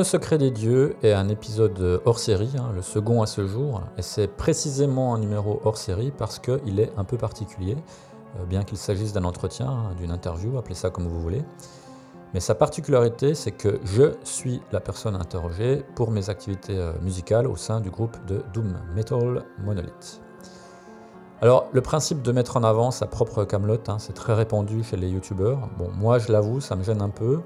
Le Secret des Dieux est un épisode hors série, hein, le second à ce jour, et c'est précisément un numéro hors série parce qu'il est un peu particulier, euh, bien qu'il s'agisse d'un entretien, d'une interview, appelez ça comme vous voulez. Mais sa particularité, c'est que je suis la personne interrogée pour mes activités euh, musicales au sein du groupe de Doom Metal Monolith. Alors, le principe de mettre en avant sa propre camelote, hein, c'est très répandu chez les youtubeurs. Bon, moi, je l'avoue, ça me gêne un peu.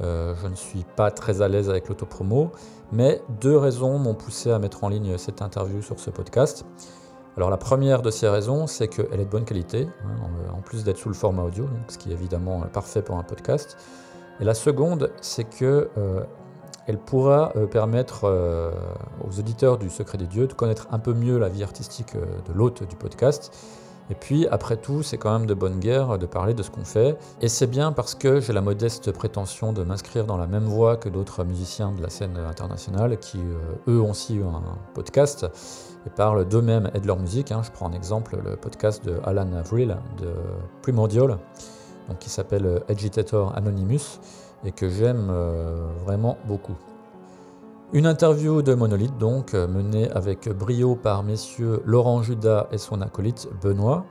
Euh, je ne suis pas très à l'aise avec l'autopromo, mais deux raisons m'ont poussé à mettre en ligne cette interview sur ce podcast. Alors la première de ces raisons, c'est qu'elle est de bonne qualité, hein, en plus d'être sous le format audio, ce qui est évidemment parfait pour un podcast. Et la seconde, c'est que euh, elle pourra euh, permettre euh, aux auditeurs du Secret des Dieux de connaître un peu mieux la vie artistique euh, de l'hôte du podcast. Et puis, après tout, c'est quand même de bonne guerre de parler de ce qu'on fait. Et c'est bien parce que j'ai la modeste prétention de m'inscrire dans la même voie que d'autres musiciens de la scène internationale qui, euh, eux, ont aussi eu un podcast et parlent d'eux-mêmes et de leur musique. hein. Je prends en exemple le podcast de Alan Avril de Primordial, donc qui s'appelle Agitator Anonymous et que j'aime euh, vraiment beaucoup. Une interview de Monolith, donc, euh, menée avec brio par messieurs Laurent Judas et son acolyte Benoît.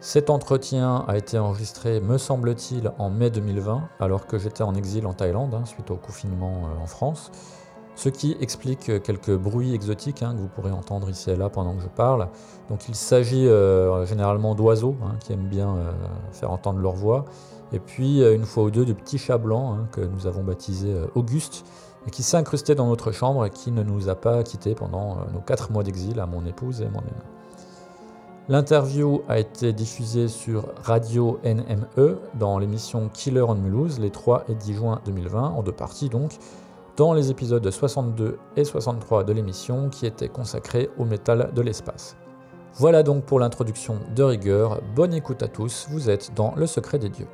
Cet entretien a été enregistré, me semble-t-il, en mai 2020, alors que j'étais en exil en Thaïlande, hein, suite au confinement euh, en France. Ce qui explique quelques bruits exotiques hein, que vous pourrez entendre ici et là pendant que je parle. Donc il s'agit euh, généralement d'oiseaux hein, qui aiment bien faire entendre leur voix. Et puis une fois ou deux de petits chats blancs que nous avons baptisés euh, Auguste et qui s'est incrusté dans notre chambre et qui ne nous a pas quittés pendant euh, nos quatre mois d'exil à mon épouse et moi-même. L'interview a été diffusée sur Radio NME dans l'émission Killer on Mulhouse les 3 et 10 juin 2020, en deux parties donc, dans les épisodes 62 et 63 de l'émission qui étaient consacrés au métal de l'espace. Voilà donc pour l'introduction de rigueur, bonne écoute à tous, vous êtes dans Le Secret des Dieux.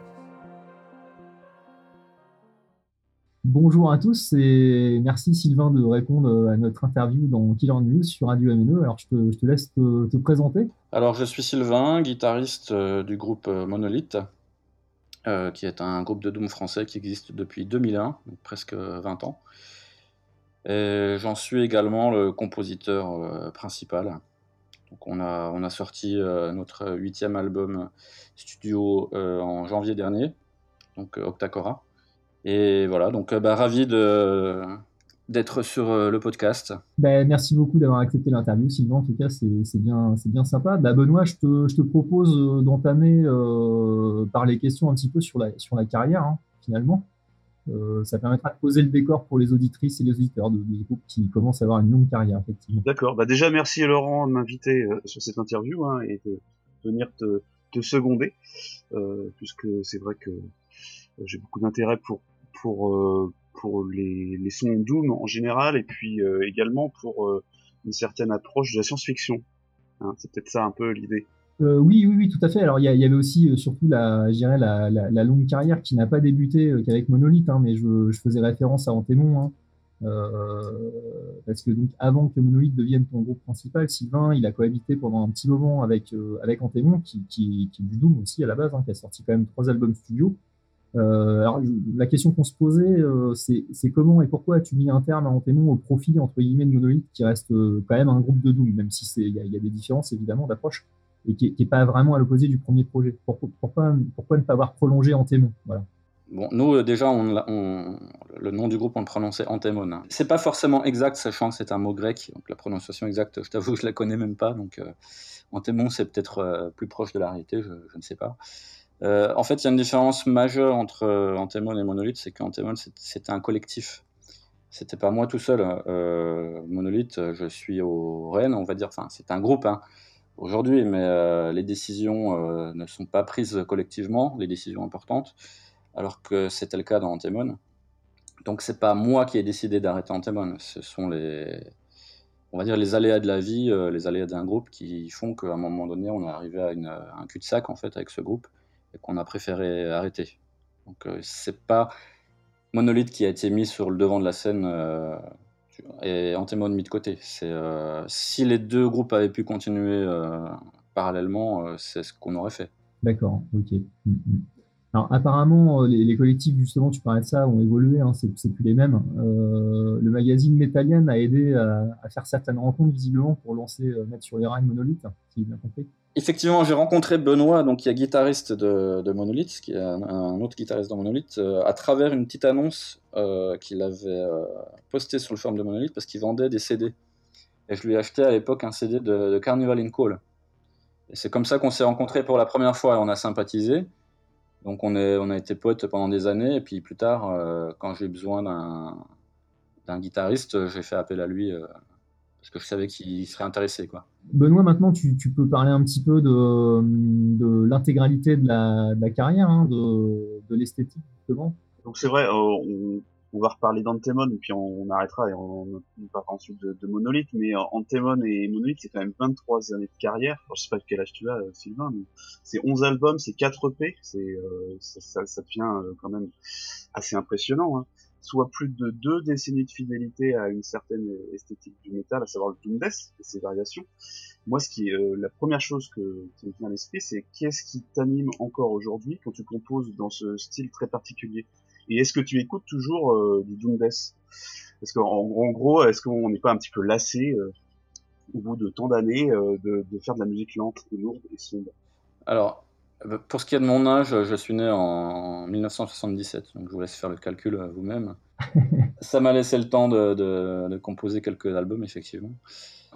Bonjour à tous et merci Sylvain de répondre à notre interview dans Killer News sur Radio MNE. Alors je te, laisse te, te présenter. Alors, je suis Sylvain, guitariste euh, du groupe euh, Monolith, euh, qui est un groupe de doom français qui existe depuis 2001, donc presque 20 ans. Et j'en suis également le compositeur euh, principal. Donc, on a, sorti euh, notre huitième album studio euh, en janvier dernier, donc euh, Octacora. Et voilà, donc euh, bah, ravi de, d'être sur euh, le podcast. Ben, merci beaucoup d'avoir accepté l'interview Sylvain, en tout cas c'est c'est bien, c'est bien sympa. Ben, Benoît, je te, je te propose euh, d'entamer euh, par les questions un petit peu sur la, sur la carrière hein, finalement. Euh, ça permettra de poser le décor pour les auditrices et les auditeurs de, de ce groupe qui commencent à avoir une longue carrière effectivement. D'accord. Bah déjà, merci Laurent de m'inviter euh, sur cette interview hein, et de de venir te, te seconder, euh, puisque c'est vrai que j'ai beaucoup d'intérêt pour pour euh, pour les, les sons doom en général et puis euh, également pour euh, une certaine approche de la science-fiction. Hein, c'est peut-être ça un peu l'idée. Euh, oui, oui, oui, tout à fait. Alors, il y, avait aussi, euh, surtout, la, la, la, la longue carrière qui n'a pas débuté euh, qu'avec Monolith, hein, mais je, faisais référence à Antémon, hein, euh, parce que donc, avant que Monolith devienne ton groupe principal, Sylvain, il a cohabité pendant un petit moment avec, euh, avec Antémon, qui, qui, est du Doom aussi à la base, qui a sorti quand même trois albums studio. Euh, alors, la question qu'on se posait, euh, c'est comment et pourquoi as-tu mis un terme à Antémon au profit, entre guillemets, de Monolith, qui reste euh, quand même un groupe de Doom, même si il y a, des différences, évidemment, d'approche et qui n'est pas vraiment à l'opposé du premier projet. Pourquoi, pourquoi, ne pas avoir prolongé Antémon? Voilà. Bon, nous, déjà, le nom du groupe, on le prononçait Antémon. hein. C'est pas forcément exact, sachant que c'est un mot grec, donc la prononciation exacte, je t'avoue, je la connais même pas. Donc, Antémon, c'est peut-être plus proche de la réalité, je ne sais pas. Euh, en fait, il y a une différence majeure entre euh, et Monolith, c'est qu'Antémon, c'est- c'était un collectif. C'était pas moi tout seul. Euh, Monolith, euh, je suis au Rennes, on va dire, c'est un groupe, hein, aujourd'hui, mais les décisions ne sont pas prises collectivement, les décisions importantes alors que c'était le cas dans Antemon. Donc c'est pas moi qui ai décidé d'arrêter Antemon, ce sont les, on va dire, les aléas de la vie, les aléas d'un groupe qui font qu'à un moment donné, on est arrivé à, un cul-de-sac en fait avec ce groupe et qu'on a préféré arrêter. Donc c'est pas Monolith qui a été mis sur le devant de la scène et Antemone mis de côté. C'est si les deux groupes avaient pu continuer parallèlement, c'est ce qu'on aurait fait. D'accord, ok. Mm, mm. Alors apparemment, euh, les, collectifs, justement, tu parlais de ça, ont évolué, hein, c'est, plus les mêmes. Euh, le magazine Metallian a aidé à, faire certaines rencontres, visiblement, pour lancer, euh, mettre sur les rails Monolith, si j'ai bien compris. Effectivement, j'ai rencontré Benoît, donc qui est guitariste de, Monolith, qui est un, autre guitariste de Monolith, à travers une petite annonce qu'il avait postée sur le forum de Monolith parce qu'il vendait des CD. Et je lui ai acheté à l'époque un CD de, de Carnival in Call. Et c'est comme ça qu'on s'est rencontrés pour la première fois et on a sympathisé. Donc on, est, on a été potes pendant des années, et puis plus tard, euh, quand j'ai eu besoin d'un guitariste, j'ai fait appel à lui euh, parce que je savais qu'il serait intéressé. Quoi. Benoît, maintenant tu, tu, peux parler un petit peu de, de l'intégralité de la, de la, carrière, hein, de, de l'esthétique justement. Donc c'est vrai, euh, on, on va reparler d'Antemon et puis on, arrêtera et on, on parlera ensuite de, de, Monolith. Mais euh, Antemon et Monolith, c'est quand même 23 années de carrière. Je sais pas quel âge tu as, euh, Sylvain, mais c'est 11 albums, c'est 4 EP. C'est, euh, ça, ça, devient quand même assez impressionnant. Hein. Soit plus de deux décennies de fidélité à une certaine esthétique du métal, à savoir le doom et ses variations. Moi, ce qui est la première chose que, qui me vient à l'esprit, c'est qu'est-ce qui t'anime encore aujourd'hui quand tu composes dans ce style très particulier? Et est-ce que tu écoutes toujours euh, du Doom Death Parce qu'en en gros, est-ce qu'on n'est pas un petit peu lassé euh, au bout de tant d'années euh, de, faire de la musique lente et lourde et sombre? Alors, pour ce qui est de mon âge, je suis né en 1977, donc je vous laisse faire le calcul vous-même. Ça m'a laissé le temps de, composer quelques albums, effectivement.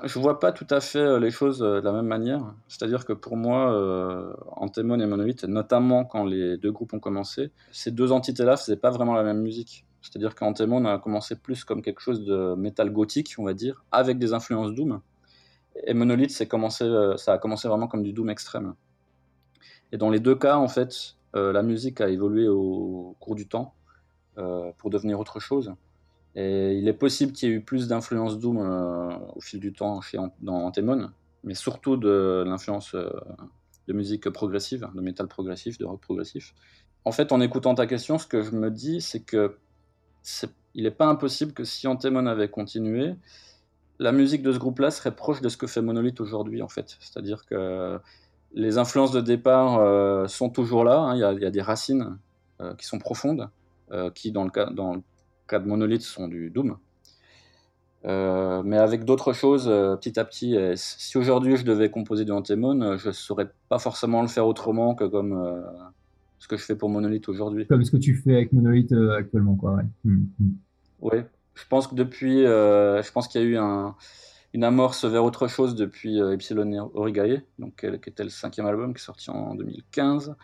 Je vois pas tout à fait euh, les choses euh, de la même manière. C'est-à-dire que pour moi, euh, Antemon et Monolith, notamment quand les deux groupes ont commencé, ces deux entités-là faisaient pas vraiment la même musique. C'est-à-dire qu'Antemon a commencé plus comme quelque chose de métal gothique, on va dire, avec des influences doom. Et Monolith, commencé, ça a commencé vraiment comme du doom extrême. Et dans les deux cas, en fait, la musique a évolué au cours du temps pour devenir autre chose. Et il est possible qu'il y ait eu plus d'influence Doom euh, au fil du temps chez dans Antemon, mais surtout de l'influence euh, de musique progressive, de métal progressif, de rock progressif. En fait, en écoutant ta question, ce que je me dis, c'est que il n'est pas impossible que si Antemon avait continué, la musique de ce groupe-là serait proche de ce que fait Monolith aujourd'hui, en fait. C'est-à-dire que les influences de départ euh, sont toujours là, hein. il y, a des racines qui sont profondes, qui, dans le, cas, 4 monolithes sont du Doom. Euh, mais avec d'autres choses, euh, petit à petit, euh, si aujourd'hui je devais composer du Antemon, euh, je ne saurais pas forcément le faire autrement que comme ce que je fais pour Monolith aujourd'hui. Comme ce que tu fais avec Monolith actuellement, quoi. Oui, hmm, hmm. je pense que depuis, je pense qu'il y a eu une amorce vers autre chose depuis Epsilon Origae, donc qui était le cinquième album qui est sorti en 2015,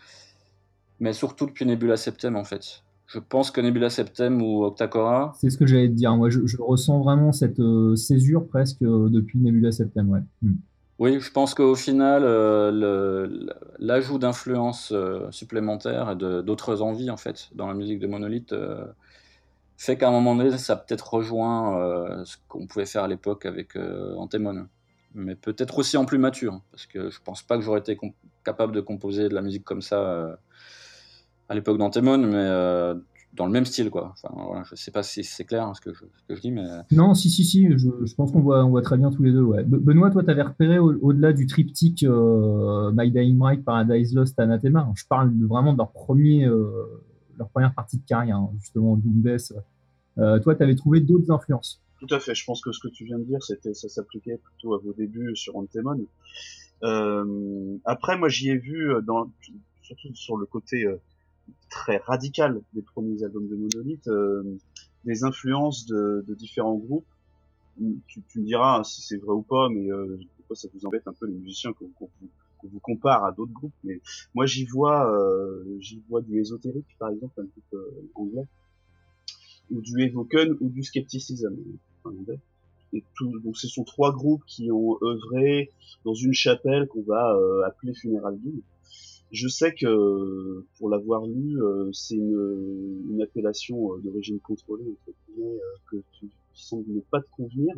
mais surtout depuis Nebula Septem en fait. Je pense que Nebula Septem ou Octacora. C'est ce que j'allais te dire. Moi, je, ressens vraiment cette euh, césure presque euh, depuis Nebula Septem. Ouais. Hmm. Oui, je pense qu'au final, euh, l'ajout d'influences supplémentaires et d'autres envies en fait dans la musique de Monolith fait qu'à un moment donné, ça peut-être rejoint ce qu'on pouvait faire à l'époque avec Antemon. Mais peut-être aussi en plus mature, parce que je pense pas que j'aurais été capable de composer de la musique comme ça à l'époque d'Antemon, mais euh, dans le même style, quoi. Enfin, voilà, je sais pas si c'est clair hein, ce, que je, ce, que je, dis, mais. Non, si, si, si, je, pense qu'on voit, on voit très bien tous les deux, ouais. Benoît, toi, tu avais repéré au-delà du triptyque euh, My Dying Bright, Paradise Lost, Anathema? Je parle vraiment de leur, premier, euh, leur première partie de carrière, hein, justement, Doom toi, tu avais trouvé d'autres influences. Tout à fait. Je pense que ce que tu viens de dire, c'était, ça s'appliquait plutôt à vos débuts sur Antemon. Euh, après, moi, j'y ai vu, dans, surtout sur le côté très radical des premiers albums de Monolith, euh, des influences de, de, différents groupes. Tu, tu, me diras si c'est vrai ou pas, mais euh, ça vous embête un peu les musiciens qu'on qu vous compare à d'autres groupes. Mais moi j'y vois, euh, j'y vois du ésotérique par exemple, un groupe euh, anglais, ou du Evoken ou du Skepticism en anglais. Et tout, donc ce sont trois groupes qui ont œuvré dans une chapelle qu'on va euh, appeler Funeral Doom je sais que pour l'avoir lu, euh, c'est une, une, appellation euh, d'origine contrôlée entre guillemets, euh, que tu, qui semble ne pas te convenir.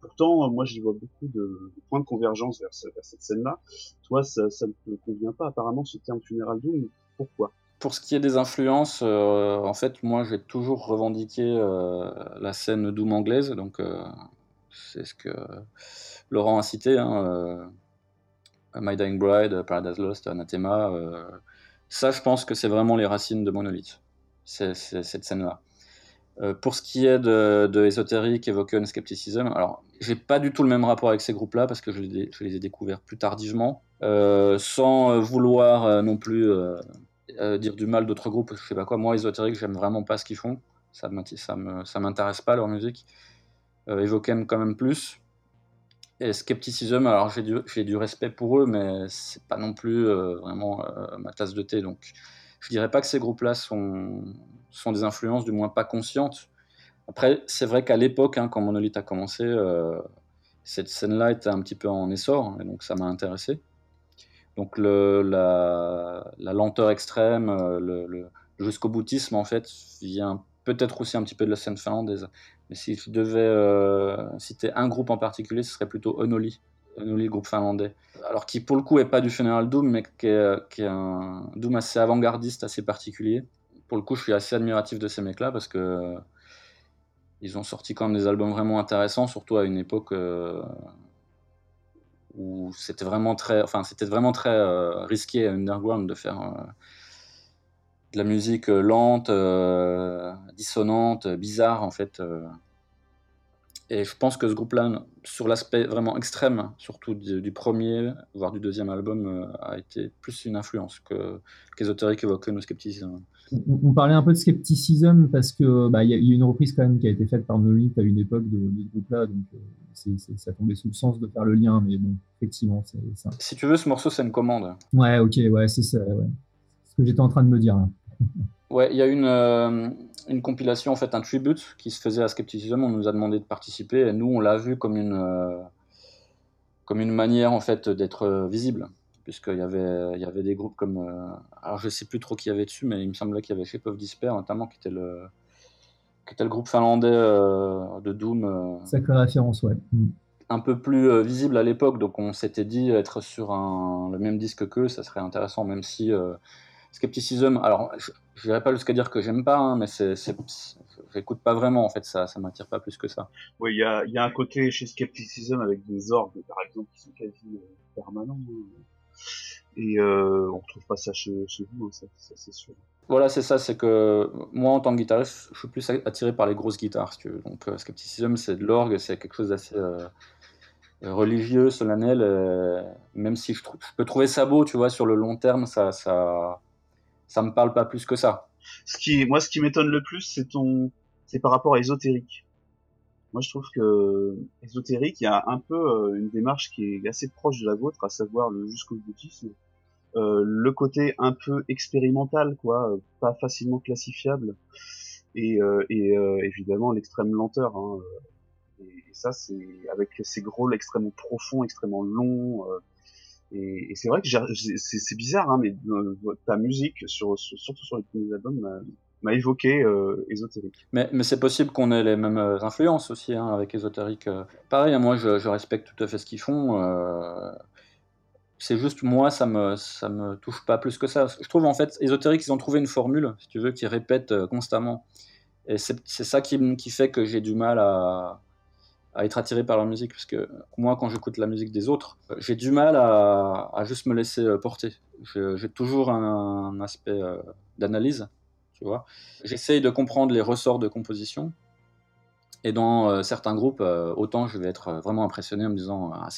pourtant, moi, j'y vois beaucoup de, points de convergence vers, cette scène-là. Toi, ça, ne te convient pas, apparemment, ce terme Funeral Doom. Pourquoi? Pour ce qui est des influences, en fait, moi, j'ai toujours revendiqué la scène Doom anglaise, donc c'est ce que Laurent a cité, hein, My Dying Bride, Paradise Lost, Anathema. ça, je pense que c'est vraiment les racines de Monolith, c'est cette scène-là. Euh, pour ce qui est de, de Esoteric, Evoken, Skepticism, alors j'ai pas du tout le même rapport avec ces groupes-là parce que je les, ai découverts plus tardivement, euh, sans vouloir euh, non plus dire du mal d'autres groupes, je sais pas quoi. Moi, Esoteric, j'aime vraiment pas ce qu'ils font, ça m'intéresse pas leur musique. Evoken quand même plus. Et Skepticism, alors j'ai du, respect pour eux, mais c'est pas non plus vraiment ma tasse de thé. Donc je dirais pas que ces groupes-là sont, des influences, du moins pas conscientes. Après, c'est vrai qu'à l'époque, hein, quand Monolith a commencé, euh, cette scène-là était un petit peu en essor, et donc ça m'a intéressé. Donc le, la, lenteur extrême, euh, le, jusqu'au boutisme, en fait, vient peut-être aussi un petit peu de la scène finlandaise. Mais si je devais euh, citer un groupe en particulier, ce serait plutôt Unoli, le groupe finlandais. Alors qui, pour le coup, est pas du Funeral Doom, mais qui est, est un Doom assez avant-gardiste, assez particulier pour le coup, je suis assez admiratif de ces mecs-là parce que euh, ils ont sorti quand même des albums vraiment intéressants, surtout à une époque euh, où c'était vraiment très, enfin, c'était vraiment très euh, risqué à Underground de faire de la musique lente, dissonante, bizarre en fait. Et je pense que ce groupe-là, sur l'aspect vraiment extrême, surtout du, premier, voire du deuxième album, a été plus une influence que qu'Esoteric évoque nos scepticisme on, parlait un peu de scepticisme parce que bah, y, a une reprise quand même qui a été faite par Monolith à une époque de, ce groupe-là, donc euh, ça tombait sous le sens de faire le lien, mais bon, effectivement, c'est ça. Si tu veux, ce morceau, c'est une commande. Ouais, ok, ouais, c'est ça, ouais. ce que j'étais en train de me dire. Ouais, il y a une, euh, une compilation, en fait, un tribute qui se faisait à Skepticism. On nous a demandé de participer et nous, on l'a vu comme une, euh, comme une manière, en fait, d'être visible puisqu'il y avait, il y avait des groupes comme. Euh, alors, je sais plus trop qui y avait dessus, mais il me semblait qu'il y avait Shape of Despair, notamment, qui était le, qui était le groupe finlandais euh, de Doom. Euh, Sacrée référence, ouais. Mm. Un peu plus visible à l'époque, donc on s'était dit être sur un, le même disque qu'eux, ça serait intéressant, même si. Skepticism, alors je n'irais pas jusqu'à dire que j'aime pas, hein, mais c'est, j'écoute pas vraiment en fait, ça, ça m'attire pas plus que ça. Oui, il y a, y a, un côté chez Skepticism avec des orgues par exemple qui sont quasi permanents. Hein. Et euh, on retrouve pas ça chez, vous, hein, ça, c'est sûr. Voilà, c'est ça, c'est que moi en tant que guitariste, je suis plus attiré par les grosses guitares, tu veux. Donc euh, Skepticism, c'est de l'orgue, c'est quelque chose d'assez euh, religieux, solennel, même si je, je, peux trouver ça beau, tu vois, sur le long terme, ça, ça, ça me parle pas plus que ça. Ce qui, moi, ce qui m'étonne le plus, c'est ton, c'est par rapport à ésotérique. Moi, je trouve que ésotérique, il y a un peu euh, une démarche qui est assez proche de la vôtre, à savoir le jusqu'au boutisme. Euh, le côté un peu expérimental, quoi, pas facilement classifiable, et, euh, et euh, évidemment l'extrême lenteur. Hein, et, ça, c'est avec ces gros extrêmement profonds, extrêmement longs. Et, c'est vrai que c'est bizarre, hein, mais ta musique, sur, surtout sur les premiers albums, m'a évoqué euh, ésotérique. Mais, c'est possible qu'on ait les mêmes euh, influences aussi hein, avec ésotérique. Euh. Pareil, hein, moi je, respecte tout à fait ce qu'ils font. Euh, c'est juste moi, ça me me touche pas plus que ça. Je trouve en fait ésotérique, ils ont trouvé une formule, si tu veux, qui répète constamment. Et c'est ça qui, fait que j'ai du mal à, à, être attiré par leur musique, parce que moi, quand j'écoute la musique des autres, j'ai du mal à, juste me laisser porter. J'ai toujours un, aspect d'analyse vois. J'essaye de comprendre les ressorts de composition. Et dans euh, certains groupes, euh, autant je vais être euh, vraiment impressionné en me disant ah,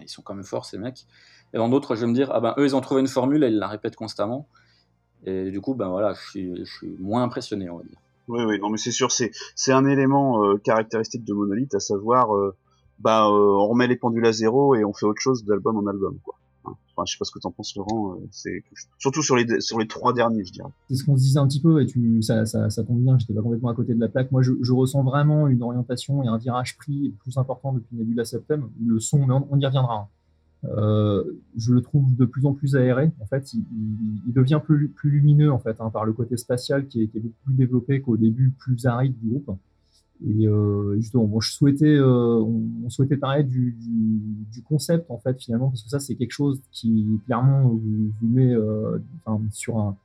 ils sont quand même forts ces mecs. Et dans d'autres, je vais me dire ah ben eux ils ont trouvé une formule et ils la répètent constamment. Et du coup, ben voilà, je suis, je suis moins impressionné, on va dire. Oui, oui, non mais c'est sûr, c'est c'est un élément caractéristique de Monolith, à savoir, bah on remet les pendules à zéro et on fait autre chose d'album en album, quoi. Enfin, je sais pas ce que tu en penses, Laurent. Euh, c'est surtout sur les sur les trois derniers, je dirais. C'est ce qu'on se disait un petit peu, et tu, ça, ça, ça bien. J'étais pas complètement à côté de la plaque. Moi, je, je, ressens vraiment une orientation et un virage pris plus important depuis Nebula Septem. Le son, mais on, y reviendra. Hein. Euh, je le trouve de plus en plus aéré. En fait, il, devient plus, lumineux en fait, hein, par le côté spatial qui est, beaucoup plus développé qu'au début plus aride du groupe. Et euh, justement, euh, on, souhaitait parler du, concept en fait finalement parce que ça c'est quelque chose qui clairement vous, met sur un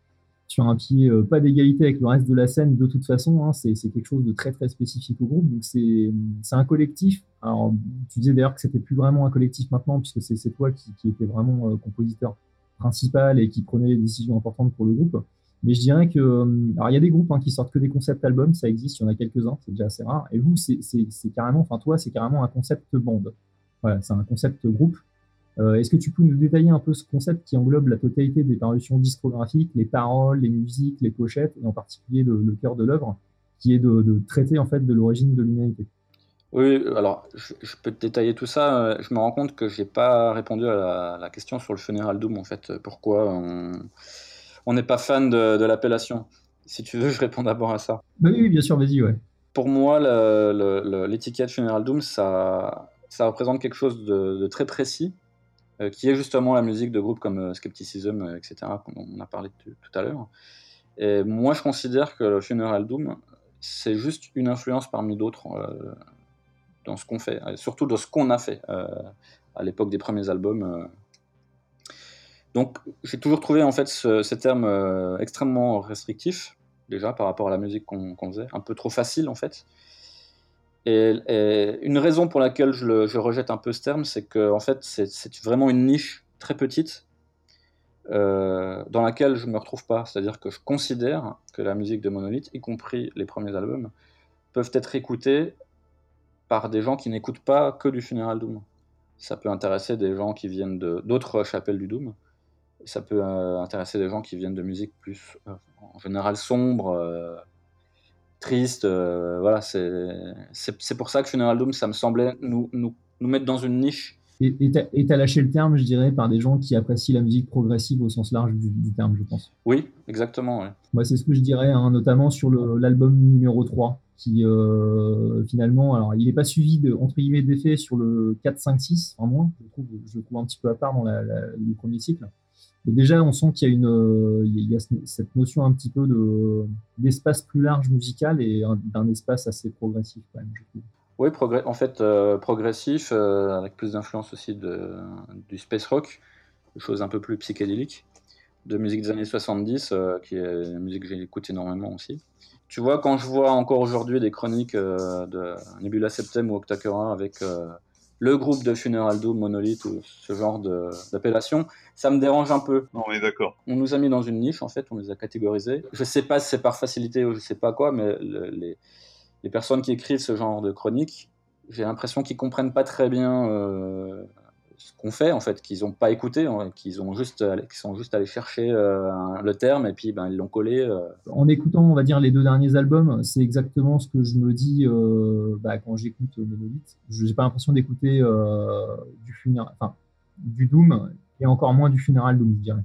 sur un pied pas d'égalité avec le reste de la scène de toute façon. Hein, c'est quelque chose de très très spécifique au groupe. Donc c'est un collectif. Alors tu disais d'ailleurs que c'était plus vraiment un collectif maintenant puisque c'est toi qui, qui était vraiment compositeur principal et qui prenait les décisions importantes pour le groupe. Mais je dirais que, euh, alors il y a des groupes hein, qui sortent que des concepts albums, ça existe, il y en a quelques-uns, c'est déjà assez rare. Et vous, c'est carrément, enfin toi, c'est carrément un concept band. Voilà, c'est un concept groupe. Euh, est-ce que tu peux nous détailler un peu ce concept qui englobe la totalité des parutions discographiques, les paroles, les musiques, les pochettes, et en particulier le, cœur de l'œuvre, qui est de, traiter en fait de l'origine de l'humanité? Oui, alors je, peux te détailler tout ça. Euh, je me rends compte que je n'ai pas répondu à la, la, question sur le Funeral Doom, en fait. Pourquoi on, n'est pas fan de, l'appellation? Si tu veux, je réponds d'abord à ça. Bah oui, bien sûr, vas-y, ouais. Pour moi, l'étiquette Funeral Doom, ça, ça représente quelque chose de, très précis, qui est justement la musique de groupes comme euh, Skepticism, euh, etc., dont on a parlé tout, à l'heure. Et moi, je considère que le Funeral Doom, c'est juste une influence parmi d'autres dans ce qu'on fait, surtout dans ce qu'on a fait à l'époque des premiers albums donc j'ai toujours trouvé en fait ce, ces termes euh, extrêmement restrictifs, déjà par rapport à la musique qu'on faisait, un peu trop facile en fait. Et, une raison pour laquelle je, rejette un peu ce terme, c'est que en fait c'est vraiment une niche très petite euh, dans laquelle je ne me retrouve pas. C'est-à-dire que je considère que la musique de Monolith, y compris les premiers albums, peuvent être écoutés par des gens qui n'écoutent pas que du Funeral Doom. Ça peut intéresser des gens qui viennent d'autres chapelles du Doom ça peut euh, intéresser des gens qui viennent de musique plus, euh, en général, sombre, euh, triste. voilà, c'est pour ça que Funeral Doom, ça me semblait nous, nous, nous mettre dans une niche. Et tu as, lâché le terme, je dirais, par des gens qui apprécient la musique progressive au sens large du, terme, je pense. Oui, exactement. Moi, c'est ce que je dirais, hein, notamment sur l'album numéro 3, qui finalement, alors il n'est pas suivi de, entre guillemets d'effet sur le 4, 5, 6, en moins, je trouve, je trouve un petit peu à part dans le premier cycle. Et déjà, on sent qu'il y a, une, euh, il y a cette notion un petit peu de, d'espace plus large musical et d'un espace assez progressif, quand même, je. Oui, en fait, euh, progressif, euh, avec plus d'influence aussi de, du space rock, des choses un peu plus psychédéliques, de musique des années 70, qui est une musique que j'écoute énormément aussi. Tu vois, quand je vois encore aujourd'hui des chroniques de Nebula Septem ou Octakura avec le groupe de Funeral Doom, Monolith ou ce genre d'appellation, ça me dérange un peu. On est d'accord. On nous a mis dans une niche, en fait, on les a catégorisés. Je sais pas si c'est par facilité ou je sais pas quoi, mais les, les, personnes qui écrivent ce genre de chroniques, j'ai l'impression qu'ils comprennent pas très bien euh, ce qu'on fait en fait, qu'ils n'ont pas écouté, hein, qu'ils ont juste, qu'ils sont juste allés chercher euh, le terme et puis ben ils l'ont collé. Euh. En écoutant, on va dire les deux derniers albums, c'est exactement ce que je me dis euh, bah, quand j'écoute Monolith. Je n'ai pas l'impression d'écouter du funéral, enfin du Doom et encore moins du funéral Doom, je dirais.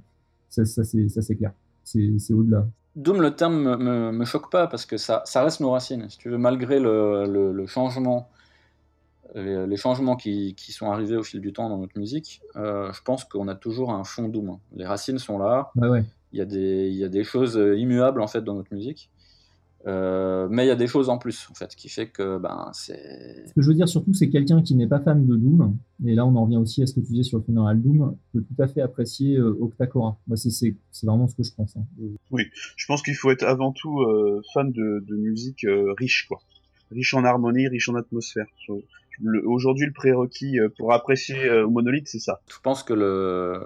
Ça, ça c'est clair. C'est au-delà. Doom, le terme me, me, me, choque pas parce que ça, ça reste nos racines. Si tu veux, malgré le, le, le changement les, changements qui, sont arrivés au fil du temps dans notre musique, euh, je pense qu'on a toujours un fond doom. Les racines sont là. Il, y a des, il y a des choses immuables en fait dans notre musique. Euh, mais il y a des choses en plus en fait qui fait que ben c'est. Ce que je veux dire surtout, c'est quelqu'un qui n'est pas fan de Doom. Et là, on en revient aussi à ce que tu disais sur le funeral Doom, peut tout à fait apprécier euh, Octacora. Moi, c'est vraiment ce que je pense. Hein. Oui, je pense qu'il faut être avant tout fan de, de musique riche, quoi, riche en harmonie, riche en atmosphère aujourd'hui le prérequis euh, pour apprécier euh, Monolith, c'est ça. Je pense que le...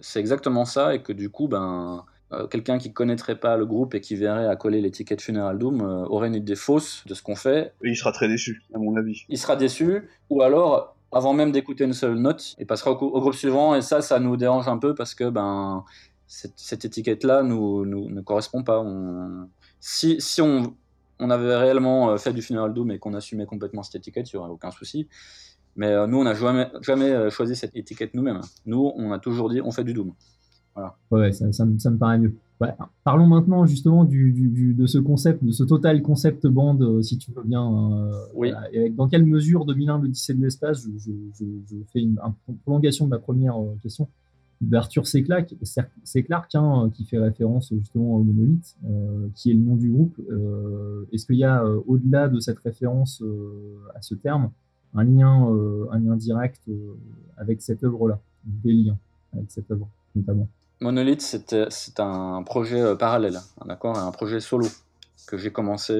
c'est exactement ça et que du coup, ben, euh, quelqu'un qui connaîtrait pas le groupe et qui verrait à coller l'étiquette Funeral Doom aurait une idée fausse de ce qu'on fait. Et il sera très déçu, à mon avis. Il sera déçu, ou alors, avant même d'écouter une seule note, il passera au, groupe suivant et ça, ça nous dérange un peu parce que ben, cette, étiquette-là nous, nous, ne correspond pas. On... Si, si on on avait réellement euh, fait du Funeral Doom et qu'on assumait complètement cette étiquette, il n'y aurait aucun souci. Mais euh, nous, on n'a jamais, jamais euh, choisi cette étiquette nous-mêmes. Nous, on a toujours dit on fait du Doom. Voilà. Ouais, ça, me, paraît mieux. parlons maintenant justement de ce concept, de ce total concept band, si tu veux bien. oui. dans quelle mesure 2001, l'Odyssée de l'espace, je, fais une, prolongation de ma première question. d'Arthur C. Clarke, hein, qui fait référence justement au monolithe, qui est le nom du groupe. Est-ce qu'il y a, au-delà de cette référence à ce terme, un lien, un lien direct avec cette œuvre-là, des liens avec cette œuvre notamment Monolith, c'est un projet parallèle, d'accord, un projet solo que j'ai commencé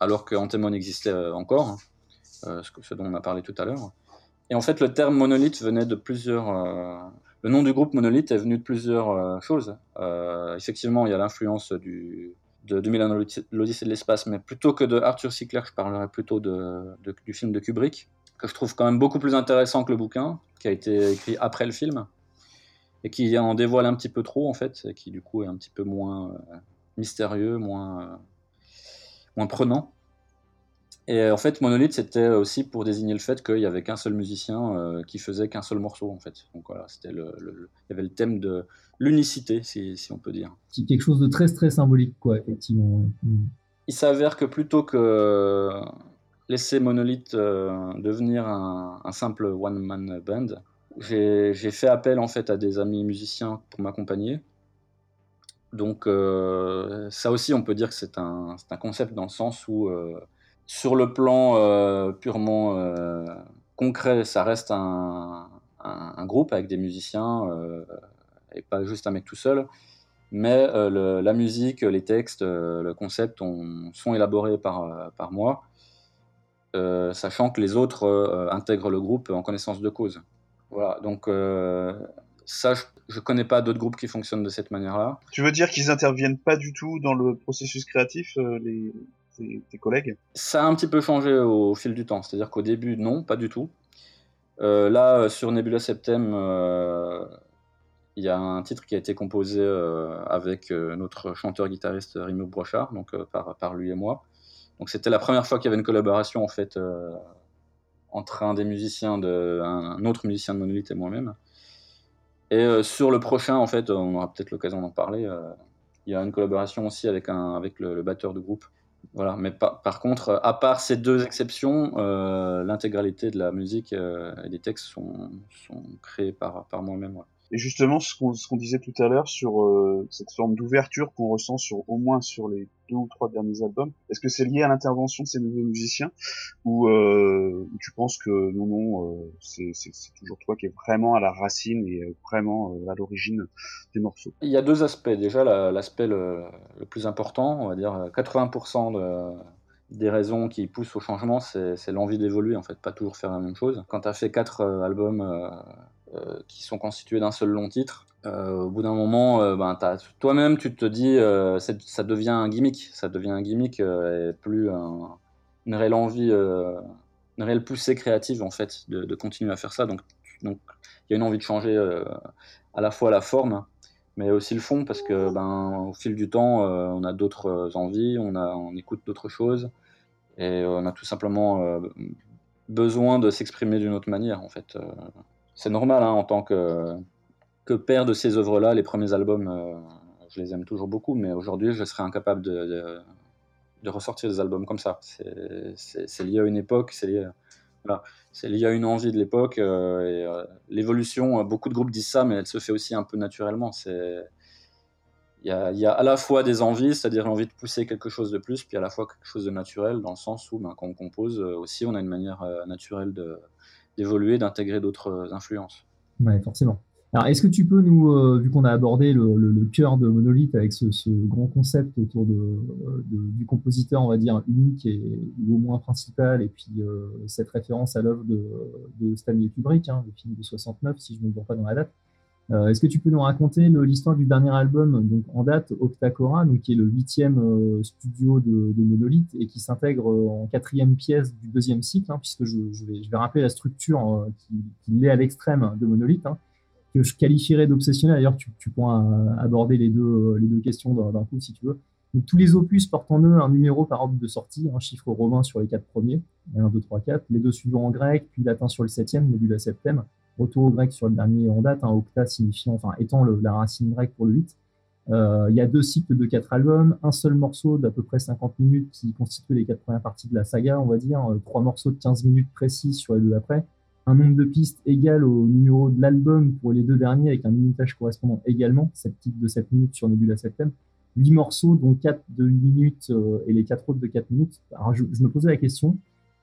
alors que Antemon existait encore, hein, ce, dont on a parlé tout à l'heure. Et en fait, le terme monolithe venait de plusieurs. Euh, le nom du groupe monolithe est venu de plusieurs euh, choses. Euh, effectivement, il y a l'influence du, de 2001 l'Odyssée de l'espace, mais plutôt que de Arthur C. Clarke, je parlerai plutôt de, du film de Kubrick, que je trouve quand même beaucoup plus intéressant que le bouquin, qui a été écrit après le film, et qui en dévoile un petit peu trop, en fait, et qui du coup est un petit peu moins mystérieux, moins, moins prenant. Et euh, en fait, Monolith, c'était aussi pour désigner le fait qu'il y avait qu'un seul musicien euh, qui faisait qu'un seul morceau, en fait. Donc voilà, c'était le, il y avait le thème de l'unicité, si, si, on peut dire. Quelque chose de très, très symbolique, quoi, effectivement. Mm. Il s'avère que plutôt que laisser Monolith euh, devenir un, simple one-man band, j'ai fait appel, en fait, à des amis musiciens pour m'accompagner. Donc ça aussi, on peut dire que c'est un, un, concept dans le sens où sur le plan euh, purement euh, concret, ça reste un, groupe avec des musiciens euh, et pas juste un mec tout seul. Mais la musique, les textes, le concept sont élaborés par, par moi, sachant que les autres intègrent le groupe en connaissance de cause. Voilà, donc ça, je ne connais pas d'autres groupes qui fonctionnent de cette manière-là. Tu veux dire qu'ils interviennent pas du tout dans le processus créatif, tes, collègues Ça a un petit peu changé au fil du temps. C'est-à-dire qu'au début, non, pas du tout. Euh, là, sur Nebula Septem, euh, il y a un titre qui a été composé euh, avec notre chanteur-guitariste Rimo Brochard, donc par, lui et moi. Donc c'était la première fois qu'il y avait une collaboration en fait entre un des musiciens un, autre musicien de Monolith et moi-même. Et sur le prochain, en fait, on aura peut-être l'occasion d'en parler. il y a une collaboration aussi avec un avec le batteur de groupe voilà, mais par, contre, à part ces deux exceptions, euh, l'intégralité de la musique euh, et des textes sont, créés par, moi-même. Et justement, ce qu'on disait tout à l'heure sur euh, cette forme d'ouverture qu'on ressent au moins sur les deux ou trois derniers albums, est-ce que c'est lié à l'intervention de ces nouveaux musiciens? Ou euh, tu penses que non non euh, c'est toujours toi qui es vraiment à la racine et vraiment à l'origine des morceaux? Il y a deux aspects. Déjà l'aspect le, plus important, on va dire 80% de des raisons qui poussent au changement, c'est l'envie d'évoluer, en fait, pas toujours faire la même chose. Quand tu as fait quatre albums qui sont constitués d'un seul long titre. Euh, au bout d'un moment, euh, ben, toi-même, tu te dis, ça devient un gimmick, ça devient un gimmick et plus une réelle envie, une réelle poussée créative en fait de, continuer à faire ça. Donc, il y a une envie de changer à la fois la forme, mais aussi le fond, parce que ben, au fil du temps, on a d'autres envies, on, on écoute d'autres choses, et on a tout simplement besoin de s'exprimer d'une autre manière, en fait c'est normal hein, en tant que, que père de ces œuvres-là. Les premiers albums, euh, je les aime toujours beaucoup, mais aujourd'hui, je serais incapable de, de, ressortir des albums comme ça. C'est lié à une époque, c'est lié, voilà, lié à une envie de l'époque. Euh, euh, l'évolution, beaucoup de groupes disent ça, mais elle se fait aussi un peu naturellement. Il y, a, y, a, à la fois des envies, c'est-à-dire l'envie de pousser quelque chose de plus, puis à la fois quelque chose de naturel, dans le sens où ben, quand on compose aussi, on a une manière naturelle de, d'évoluer, d'intégrer d'autres euh, influences. Oui, forcément. Alors, est-ce que tu peux nous, euh, vu qu'on a abordé le, cœur de Monolith avec ce, grand concept autour de, du compositeur, on va dire, unique et au moins principal, et puis euh, cette référence à l'œuvre de, Stanley Kubrick, hein, le film de 69, si je ne me trompe pas dans la date, euh, est-ce que tu peux nous raconter l'histoire du dernier album donc en date, Octacora, donc qui est le huitième euh, studio de, Monolith et qui s'intègre euh, en quatrième pièce du deuxième cycle, hein, puisque je, vais, rappeler la structure qui, l'est à l'extrême de Monolith, hein, que je qualifierais d'obsessionnel. D'ailleurs, tu, pourras aborder les deux, les deux questions d'un coup si tu veux. Tous les opus portent en eux un numéro par ordre de sortie, un chiffre romain sur les quatre premiers, 1, 2, 3, 4, les deux suivants en grec, puis latin sur le septième, début de la septième retour au grec sur le dernier en date, un octa signifiant, enfin étant la racine grecque pour le 8. Euh, il y a deux cycles de quatre albums, un seul morceau d'à peu près 50 minutes qui constitue les quatre premières parties de la saga, on va dire, euh, trois morceaux de 15 minutes précis sur les deux d'après, un nombre de pistes égal au numéro de l'album pour les deux derniers, avec un minutage correspondant également, cette petite de 7 minutes sur Nebula Septem. 8 morceaux, dont 4 de 8 minutes et les 4 autres de 4 minutes. Alors je, me posais la question,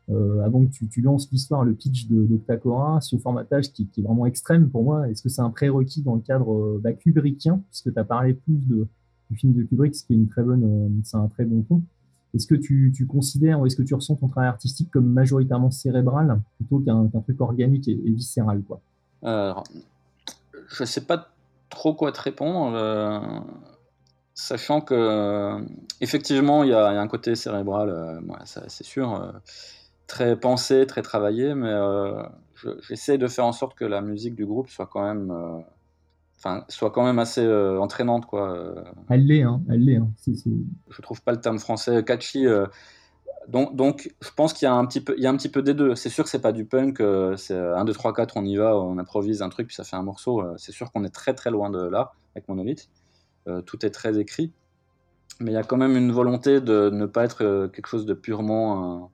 avant que tu, lances l'histoire, le pitch d'Octacora, ce formatage qui, est vraiment extrême pour moi, est-ce que c'est un prérequis dans le cadre bah, kubrickien, puisque tu as parlé plus du film de Kubrick, ce qui est une très bonne, c'est un très bon ton. Est-ce que tu, considères ou est-ce que tu ressens ton travail artistique comme majoritairement cérébral plutôt qu'un truc organique et, viscéral quoi? Je ne sais pas trop quoi te répondre, euh, sachant que euh, effectivement il y, a un côté cérébral, euh, c'est sûr, très pensé, très travaillé, mais j'essaie de faire en sorte que la musique du groupe soit quand même enfin, soit quand même assez euh, entraînante, quoi. Euh. Elle l'est, hein, elle l'est. Hein. Je trouve pas le terme français catchy. Euh. Donc, donc, je pense qu'il y a un petit peu, il y a un petit peu des deux. C'est sûr que c'est pas du punk, c'est 1, 2, 3, 4, on y va, on improvise un truc, puis ça fait un morceau. C'est sûr qu'on est très très loin de là, avec Monolith. tout est très écrit. Mais il y a quand même une volonté de ne pas être quelque chose de purement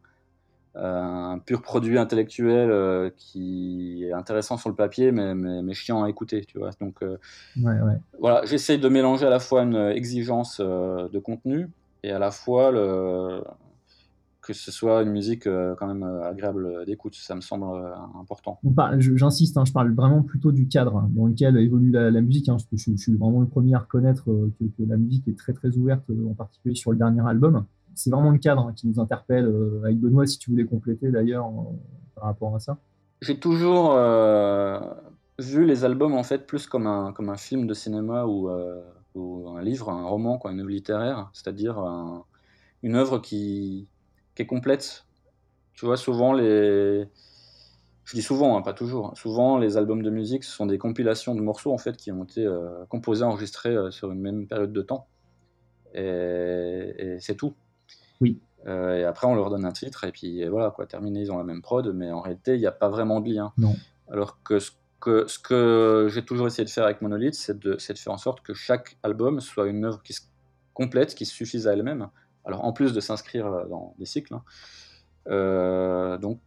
un pur produit intellectuel euh, qui est intéressant sur le papier, mais, mais, chiant à écouter, tu vois. Donc, euh, voilà, j'essaye de mélanger à la fois une exigence euh, de contenu et à la fois le... que ce soit une musique quand même agréable d'écoute. Ça me semble important. J'insiste, hein, je parle vraiment plutôt du cadre hein, dans lequel évolue la, musique. Hein, je, je, suis vraiment le premier à reconnaître que, que, la musique est très très ouverte, en particulier sur le dernier album c'est vraiment le cadre hein, qui nous interpelle. Euh, avec Benoît, si tu voulais compléter d'ailleurs par rapport à ça. J'ai toujours euh, vu les albums en fait plus comme un, comme un film de cinéma ou, euh, un livre, un roman, quoi, une œuvre littéraire, c'est-à-dire une œuvre qui, qui, est complète. Tu vois, souvent les. Je dis souvent, hein, pas toujours. Hein. Souvent, les albums de musique, ce sont des compilations de morceaux en fait qui ont été composés, enregistrés sur une même période de temps. et c'est tout. Oui. Euh, et après, on leur donne un titre, et puis voilà, quoi, terminé, ils ont la même prod, mais en réalité, il n'y a pas vraiment de lien. Non. Alors que ce que, ce que j'ai toujours essayé de faire avec Monolith, c'est de, de, faire en sorte que chaque album soit une œuvre qui se complète, qui se suffise à elle-même. Alors, en plus de s'inscrire euh, dans des cycles. Hein. Euh, donc,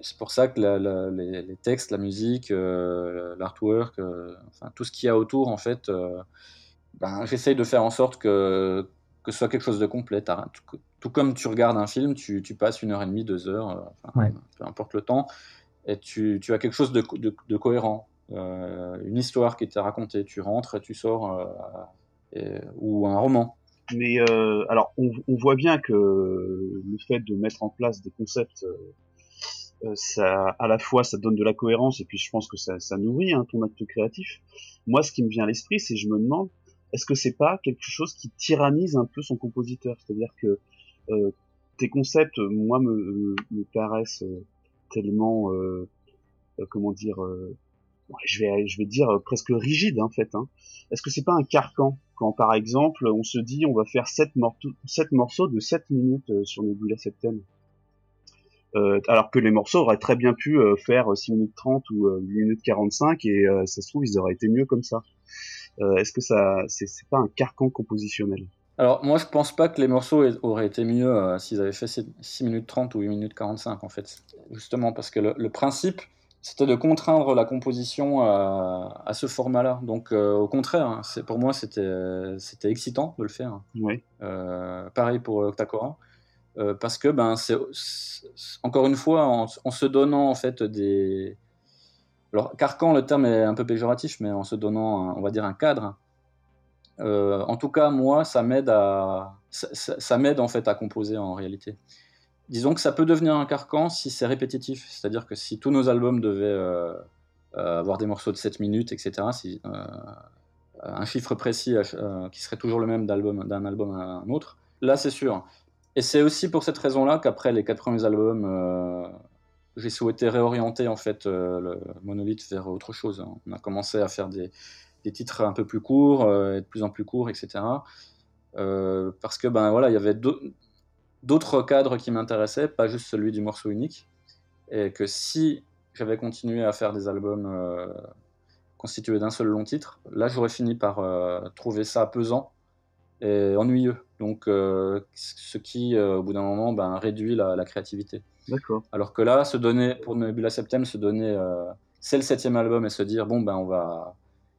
c'est pour ça que les, textes, la musique, l'artwork, enfin, tout ce qu'il y a autour, en fait, ben, j'essaye de faire en sorte que, que ce soit quelque chose de complet. Tout, comme tu regardes un film, tu, passes une heure et demie, deux heures, euh, peu importe le temps, et tu, as quelque chose de, cohérent, euh, une histoire qui t'est racontée. Tu rentres et tu sors, euh, ou un roman. Mais alors, on, voit bien que le fait de mettre en place des concepts, ça, à la fois, ça donne de la cohérence, et puis je pense que ça, nourrit hein, ton acte créatif. Moi, ce qui me vient à l'esprit, c'est je me demande est-ce que c'est pas quelque chose qui tyrannise un peu son compositeur? C'est-à-dire que euh, tes concepts, moi, me, paraissent euh, tellement, euh, euh, comment dire, je vais, je vais dire presque rigide en fait. Hein. Est-ce que c'est pas un carcan? Quand, par exemple, on se dit on va faire 7 morceaux, 7 morceaux de 7 minutes sur Nebula Septem euh, alors que les morceaux auraient très bien pu faire 6 minutes 30 ou 8 minutes 45 et ça se trouve ils auraient été mieux comme ça. Euh, est-ce que ça, c'est pas un carcan compositionnel? Alors, moi, je pense pas que les morceaux auraient été mieux euh, s'ils avaient fait 6 minutes 30 ou 8 minutes 45, en fait. Justement, parce que le, principe, c'était de contraindre la composition à, ce format-là. Donc, euh, au contraire, hein, c'est pour moi, c'était excitant de le faire. Oui. pareil pour Octacora. parce que, ben, c'est encore une fois, en, se donnant, en fait, des alors, carcan, le terme est un peu péjoratif, mais en se donnant, on va dire, un cadre. Euh, en tout cas, moi, ça m'aide à, ça, en fait à composer en réalité. Disons que ça peut devenir un carcan si c'est répétitif, c'est-à-dire que si tous nos albums devaient euh, euh, avoir des morceaux de 7 minutes, etc., si, un chiffre précis qui serait toujours le même d'un album à un autre, là c'est sûr. Et c'est aussi pour cette raison-là qu'après les quatre premiers albums, j'ai souhaité réorienter en fait euh, le monolithe vers autre chose. Hein. On a commencé à faire des, titres un peu plus courts, euh, de plus en plus courts, etc. Euh, parce que ben voilà, il y avait d'autres cadres qui m'intéressaient, pas juste celui du morceau unique, et que si j'avais continué à faire des albums constitués d'un seul long titre, là j'aurais fini par trouver ça pesant et ennuyeux. Donc, ce qui, au bout d'un moment, ben, réduit la créativité. D'accord. Alors que là, se donner, pour Nebula Septem, se donner, euh, c'est le septième album et se dire, bon, ben, on va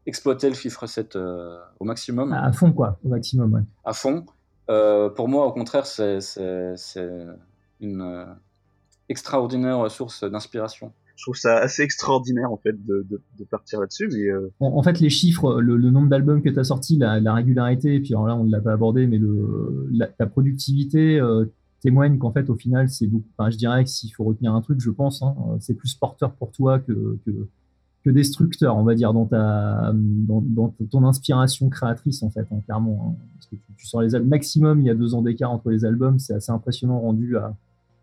exploiter le chiffre 7 euh, au maximum, À fond, quoi, au maximum, ouais. à fond. Euh, pour moi, au contraire, c'est c'est- c'est une extraordinaire source d'inspiration. Je trouve ça assez extraordinaire en fait de, de, de partir là-dessus, mais euh, En, en fait, les chiffres, le, le nombre d'albums que tu as sortis, la, la régularité, et puis alors là, on ne l'a pas abordé, mais le, la, ta productivité euh, témoigne qu'en fait, au final, c'est beaucoup. Je dirais que s'il faut retenir un truc, je pense, hein, euh, c'est plus porteur pour toi que, destructeur, on va dire, dans, ta, dans, ton inspiration créatrice, en fait, hein, clairement. hein. parce que tu, sors les albums, maximum, il y a deux ans d'écart entre les albums, c'est assez impressionnant rendu à,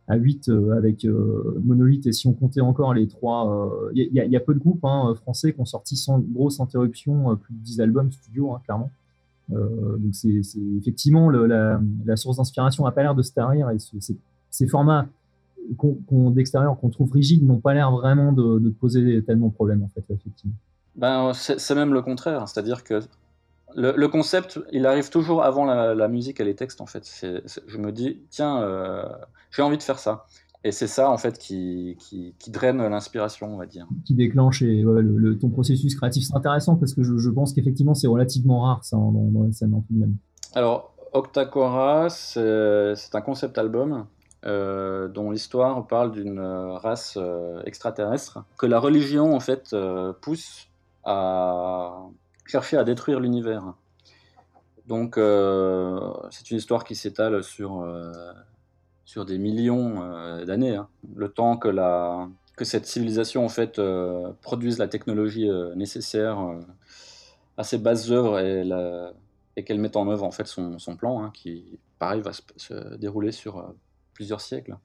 à 8 euh, avec euh, Monolith, et si on comptait encore les trois, il y, a- peu de groupes français qui ont sorti sans grosse interruption plus de 10 albums studio, clairement. Euh, donc c'est effectivement la, source d'inspiration n'a pas l'air de se tarir et ce- ces- formats d'extérieur qu'on trouve rigides n'ont pas l'air vraiment de, poser tellement de problèmes en fait effectivement. Ben, c'est même le contraire, c'est-à-dire que le, concept, il arrive toujours avant la, musique et les textes, en fait. Je me dis, tiens, euh, j'ai envie de faire ça. Et c'est ça, en fait, qui, qui, qui draine l'inspiration, on va dire. qui déclenche et, ouais, le, le- ton processus créatif. C'est intéressant parce que je, je pense qu'effectivement c'est relativement rare ça hein, dans, dans la scène en tout de même. Alors, Octacora, c'est un concept album euh, dont l'histoire parle d'une euh, race euh, extraterrestre que la religion, en fait, euh, pousse à chercher à détruire l'univers. Donc, c'est une histoire qui s'étale sur, sur des millions euh, d'années. hein. Le temps que, cette civilisation, euh, produise la technologie euh, nécessaire à ses bases œuvres et, qu'elle mette en œuvre, son, plan, hein, qui, pareil, va se, dérouler sur plusieurs siècles.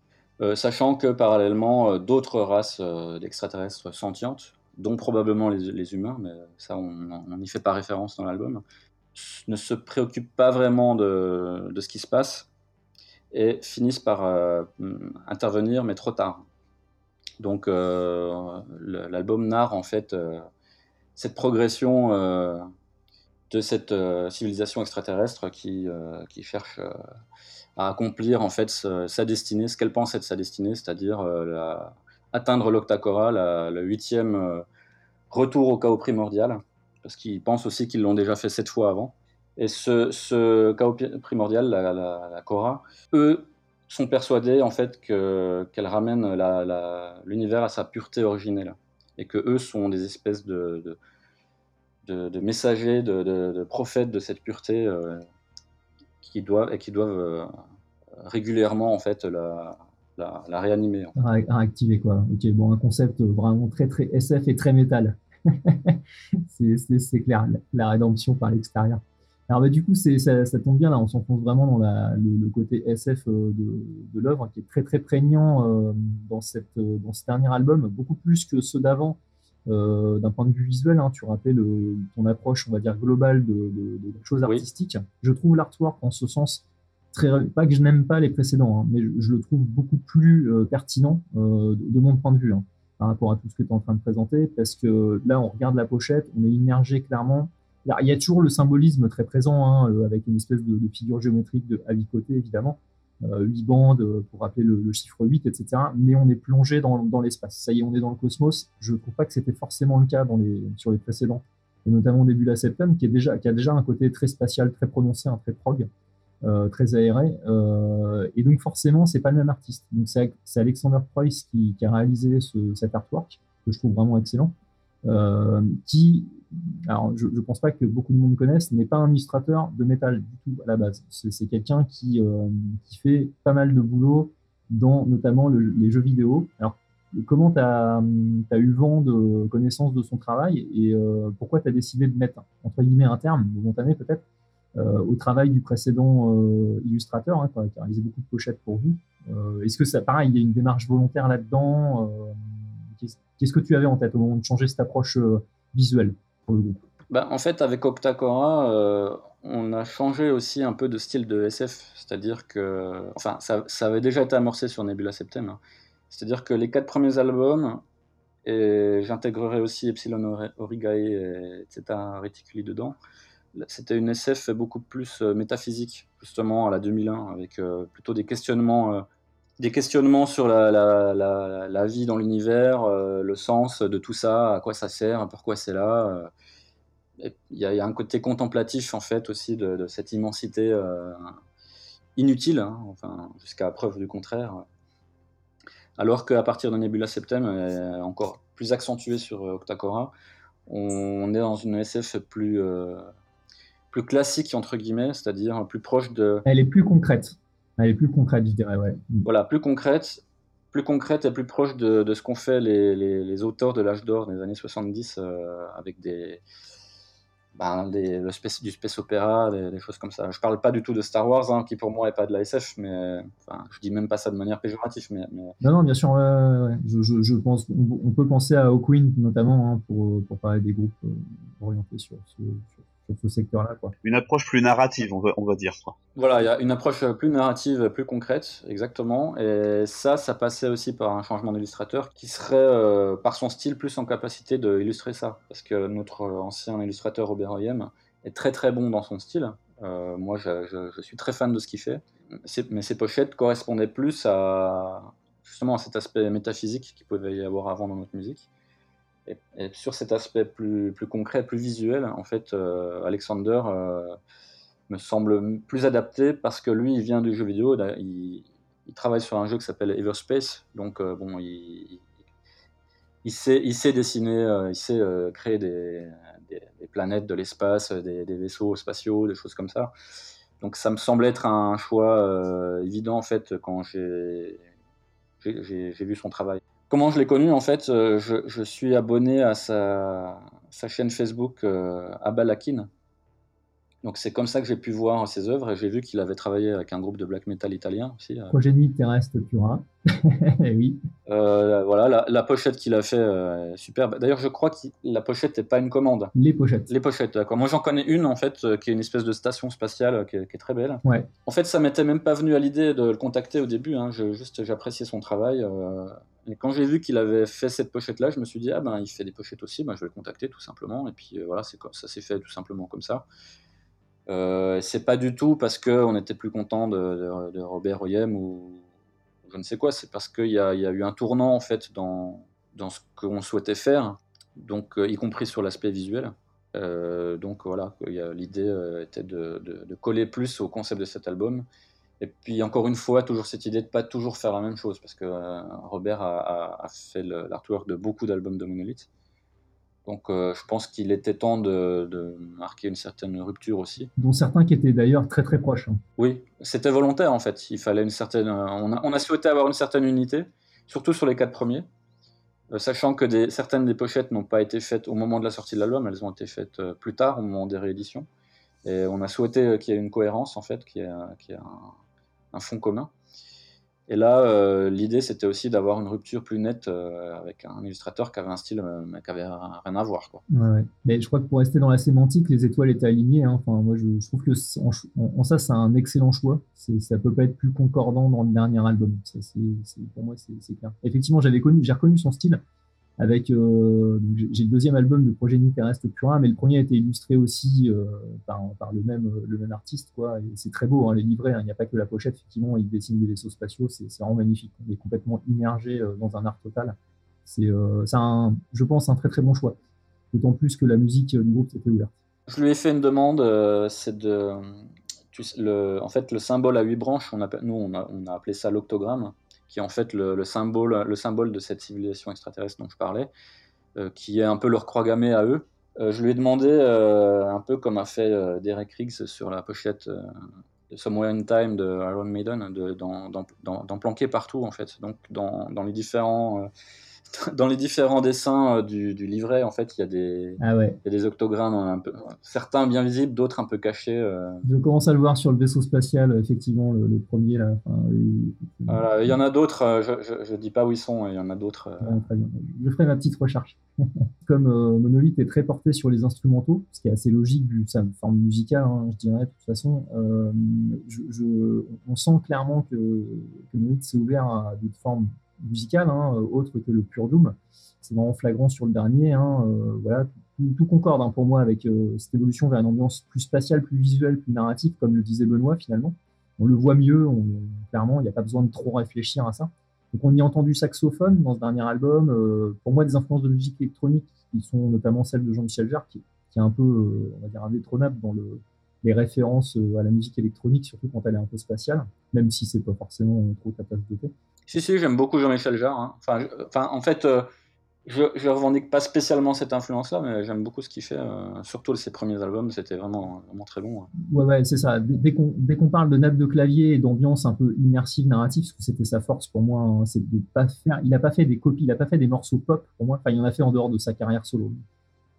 Sachant que, parallèlement, d'autres races d'extraterrestres sentientes, dont probablement les, humains, mais ça, on n'y fait pas référence dans l'album, ne se préoccupent pas vraiment de ce qui se passe et finissent par euh, intervenir, mais trop tard. Donc euh, l'album narre en fait euh, cette progression de cette civilisation extraterrestre qui, cherche à accomplir en fait sa destinée, ce qu'elle pense être sa destinée, c'est-à-dire atteindre l'Octacora, le huitième retour au chaos primordial, parce qu'ils pensent aussi qu'ils l'ont déjà fait sept fois avant. Et ce, chaos primordial, la, la, Cora, eux sont persuadés en fait que qu'elle ramène l'univers à sa pureté originelle, et que eux sont des espèces de, messagers, de, prophètes de cette pureté euh, qui doivent et qui doivent euh, régulièrement en fait la, réanimer. réactiver quoi. Ok, bon, un concept vraiment très très SF et très métal. c'est clair, la, la rédemption par l'extérieur. Alors bah, du coup, c'est ça, ça tombe bien là, on s'enfonce vraiment dans la, le, le côté SF euh, de, de l'œuvre qui est très très prégnant euh, dans, cette, euh, dans ce dernier album, beaucoup plus que ceux d'avant. Euh, D'un point de vue visuel, hein, tu rappelais le, ton approche, on va dire globale de, de, de la chose Oui. artistique. Je trouve l'artwork en ce sens très, pas que je n'aime pas les précédents, hein, mais je, je le trouve beaucoup plus euh, pertinent de, de mon point de vue hein, par rapport à tout ce que tu es en train de présenter, parce que là, on regarde la pochette, on est immergé clairement. Il y a toujours le symbolisme très présent, hein, euh, avec une espèce de, figure géométrique de, à huit côtés, évidemment, euh, huit bandes euh, pour rappeler le, chiffre 8, etc. Mais on est plongé dans, l'espace. Ça y est, on est dans le cosmos. Je trouve pas que c'était forcément le cas dans les, sur les précédents, et notamment au début de la Septem, qui, est déjà, qui a déjà un côté très spatial, très prononcé, un très prog euh, très aéré. Euh, et donc forcément, c'est pas le même artiste. Donc c'est Alexander Preuss qui, qui a réalisé ce, cet artwork que je trouve vraiment excellent. Euh, qui, alors je, je pense pas que beaucoup de monde connaisse, n'est pas un illustrateur de métal du tout à la base. C'est quelqu'un qui, euh, qui fait pas mal de boulot dans notamment le- les jeux vidéo. Alors comment tu as, eu vent de connaissance de son travail et euh, pourquoi tu as décidé de mettre entre guillemets un terme momentané peut-être euh, au travail du précédent illustrateur, hein, qui a réalisé beaucoup de pochettes pour vous? Est-ce que ça, pareil, il y a une démarche volontaire là-dedans Qu'est-ce que tu avais en tête au moment de changer cette approche visuelle? Pour Bah, en fait, avec Octacora, euh, on a changé aussi un peu de style de SF, c'est-à-dire que, enfin, ça, avait déjà été amorcé sur Nebula Septem, hein. c'est-à-dire que les quatre premiers albums, et j'intégrerai aussi Epsilon Ori- Origae, et Reticuli dedans, c'était une SF beaucoup plus euh, métaphysique, justement, à la 2001, avec euh, plutôt des questionnements des questionnements sur la, vie dans l'univers, le sens de tout ça, à quoi ça sert, pourquoi c'est là. Il y, a un côté contemplatif en fait aussi de, cette immensité inutile, hein, enfin jusqu'à preuve du contraire. Alors qu'à partir de Nebula Septem, encore plus accentué sur Octacora, on est dans une SF plus, euh, plus classique, entre guillemets, c'est-à-dire plus proche de... Elle est plus concrète. Elle est plus concrète, je dirais, ouais. Voilà, plus concrète, plus concrète et plus proche de, de ce qu'ont fait les, les, les, auteurs de l'âge d'or des années 70 euh, avec des, ben, des, le space, du space opéra, des, choses comme ça. Je parle pas du tout de Star Wars, hein, qui pour moi est pas de la SF, mais enfin, je dis même pas ça de manière péjorative. Mais, Non, non, bien sûr, je, je, je, pense, on, peut penser à Hawkwind notamment hein, pour, pour parler des groupes euh, orientés sur, sur, ce secteur-là. Une approche plus narrative, on va, on va dire. Voilà, il y a une approche plus narrative, plus concrète, exactement. Et ça, ça passait aussi par un changement d'illustrateur qui serait, euh, par son style, plus en capacité d'illustrer ça. Parce que notre ancien illustrateur Robert Oyem est très très bon dans son style. Euh, moi, je, je, suis très fan de ce qu'il fait. Mais ses pochettes correspondaient plus à justement à cet aspect métaphysique qu'il pouvait y avoir avant dans notre musique. Et, sur cet aspect plus, concret, plus visuel, en fait, euh, Alexander euh, me semble plus adapté parce que lui, il vient du jeu vidéo, il, travaille sur un jeu qui s'appelle Everspace, donc euh, bon, il, sait, dessiner, il sait créer des, des, planètes de l'espace, des, des, vaisseaux spatiaux, des choses comme ça. Donc ça me semble être un choix évident en fait quand j'ai vu son travail. Comment je l'ai connu En fait, euh, je, suis abonné à sa, chaîne Facebook euh, Abalakin. Donc c'est comme ça que j'ai pu voir ses œuvres et j'ai vu qu'il avait travaillé avec un groupe de black metal italien aussi. Euh. Progénie terrestre Pura. oui. voilà, la, pochette qu'il a fait est superbe. D'ailleurs, je crois que la pochette n'est pas une commande. Les pochettes. Les pochettes, d'accord. Moi, j'en connais une en fait qui est une espèce de station spatiale qui est, très belle. Ouais. En fait, ça m'était même pas venu à l'idée de le contacter au début. Hein. Je, juste, j'appréciais son travail. Et quand j'ai vu qu'il avait fait cette pochette-là, je me suis dit, ah ben, il fait des pochettes aussi, ben, je vais le contacter tout simplement. Et puis euh, voilà, c'est ça s'est fait tout simplement comme ça. Euh, c'est pas du tout parce qu'on était plus content de, Robert Oyem ou je ne sais quoi, c'est parce qu'il y, a eu un tournant en fait dans, dans ce qu'on souhaitait faire, donc euh, y compris sur l'aspect visuel. Euh, donc voilà, l'idée était de, coller plus au concept de cet album et puis encore une fois, toujours cette idée de pas toujours faire la même chose, parce que Robert a, fait l'artwork de beaucoup d'albums de Monolith. Donc euh, je pense qu'il était temps de, marquer une certaine rupture aussi. Dont certains qui étaient d'ailleurs très très proches. Hein. Oui, c'était volontaire en fait. Il fallait une certaine. Euh, on a, souhaité avoir une certaine unité, surtout sur les quatre premiers, sachant que des, certaines des pochettes n'ont pas été faites au moment de la sortie de l'album, elles ont été faites plus tard, au moment des rééditions. Et on a souhaité qu'il y ait une cohérence en fait, qu'il y ait, ait un, un fond commun. Et là, euh, l'idée, c'était aussi d'avoir une rupture plus nette euh, avec un illustrateur qui avait un style euh, qui avait rien à voir. Quoi. Mais je crois que pour rester dans la sémantique, les étoiles étaient alignées. Hein. Enfin, moi, je, trouve que en, ça, c'est un excellent choix. Ça peut pas être plus concordant dans le dernier album. Ça, pour moi, c'est clair. Effectivement, j'avais connu, j'ai reconnu son style avec euh, j'ai le deuxième album de Progénie terrestre Purin, mais le premier a été illustré aussi euh, par, le même artiste quoi. C'est très beau hein, les livrets. Hein. Il n'y a pas que la pochette. Effectivement, il dessine des vaisseaux spatiaux. C'est vraiment magnifique. On est complètement immergé euh, dans un art total. C'est je pense, un très très bon choix. D'autant plus que la musique du groupe était ouverte. Je lui ai fait une demande. c'est de le, en fait, le symbole à huit branches, nous on a, on a appelé ça l'octogramme qui est en fait le, symbole, le symbole de cette civilisation extraterrestre dont je parlais, euh, qui est un peu leur croix gammée à eux. Euh, je lui ai demandé, euh, un peu comme a fait Derek Riggs sur la pochette de Somewhere in Time de Iron Maiden, d'en planquer partout en fait, donc dans, dans les différents dans les différents dessins euh, du, livret, en fait, il y a des, ah des octogrammes, un peu, certains bien visibles, d'autres un peu cachés. Euh. Je commence à le voir sur le vaisseau spatial, effectivement, le, premier là. il y en a d'autres, euh, je ne dis pas où ils sont, il y en a d'autres. Je ferai ma petite recherche. Comme Monolith est très porté sur les instrumentaux, ce qui est assez logique vu sa forme musicale, hein, je dirais, de toute façon, je, on sent clairement que, que Monolith s'est ouvert à d'autres formes musical, hein, euh, autre que le pur Doom. C'est vraiment flagrant sur le dernier. Hein, euh, voilà, tout, concorde hein, pour moi avec euh, cette évolution vers une ambiance plus spatiale, plus visuelle, plus narrative, comme le disait Benoît finalement. on le voit mieux, clairement, il n'y a pas besoin de trop réfléchir à ça. Donc on y a entendu saxophone dans ce dernier album. Pour moi, des influences de musique électronique qui sont notamment celles de Jean-Michel Jarre, qui, est un peu, on va dire, indétrônable dans le, les références à la musique électronique, surtout quand elle est un peu spatiale, même si c'est pas forcément trop ta tasse de thé. Si, si, j'aime beaucoup Jean-Michel Jarre. Hein. Enfin, enfin, en fait, je, je revendique pas spécialement cette influence-là, mais j'aime beaucoup ce qu'il fait. Euh, surtout ses premiers albums, c'était vraiment, vraiment très bon. Ouais, ouais, c'est ça. Dès qu'on parle de nappe de clavier et d'ambiance un peu immersive, narrative, parce que c'était sa force pour moi, hein, c'est de pas faire. Il a pas fait des copies, il a pas fait des morceaux pop pour moi. Enfin, il en a fait en dehors de sa carrière solo.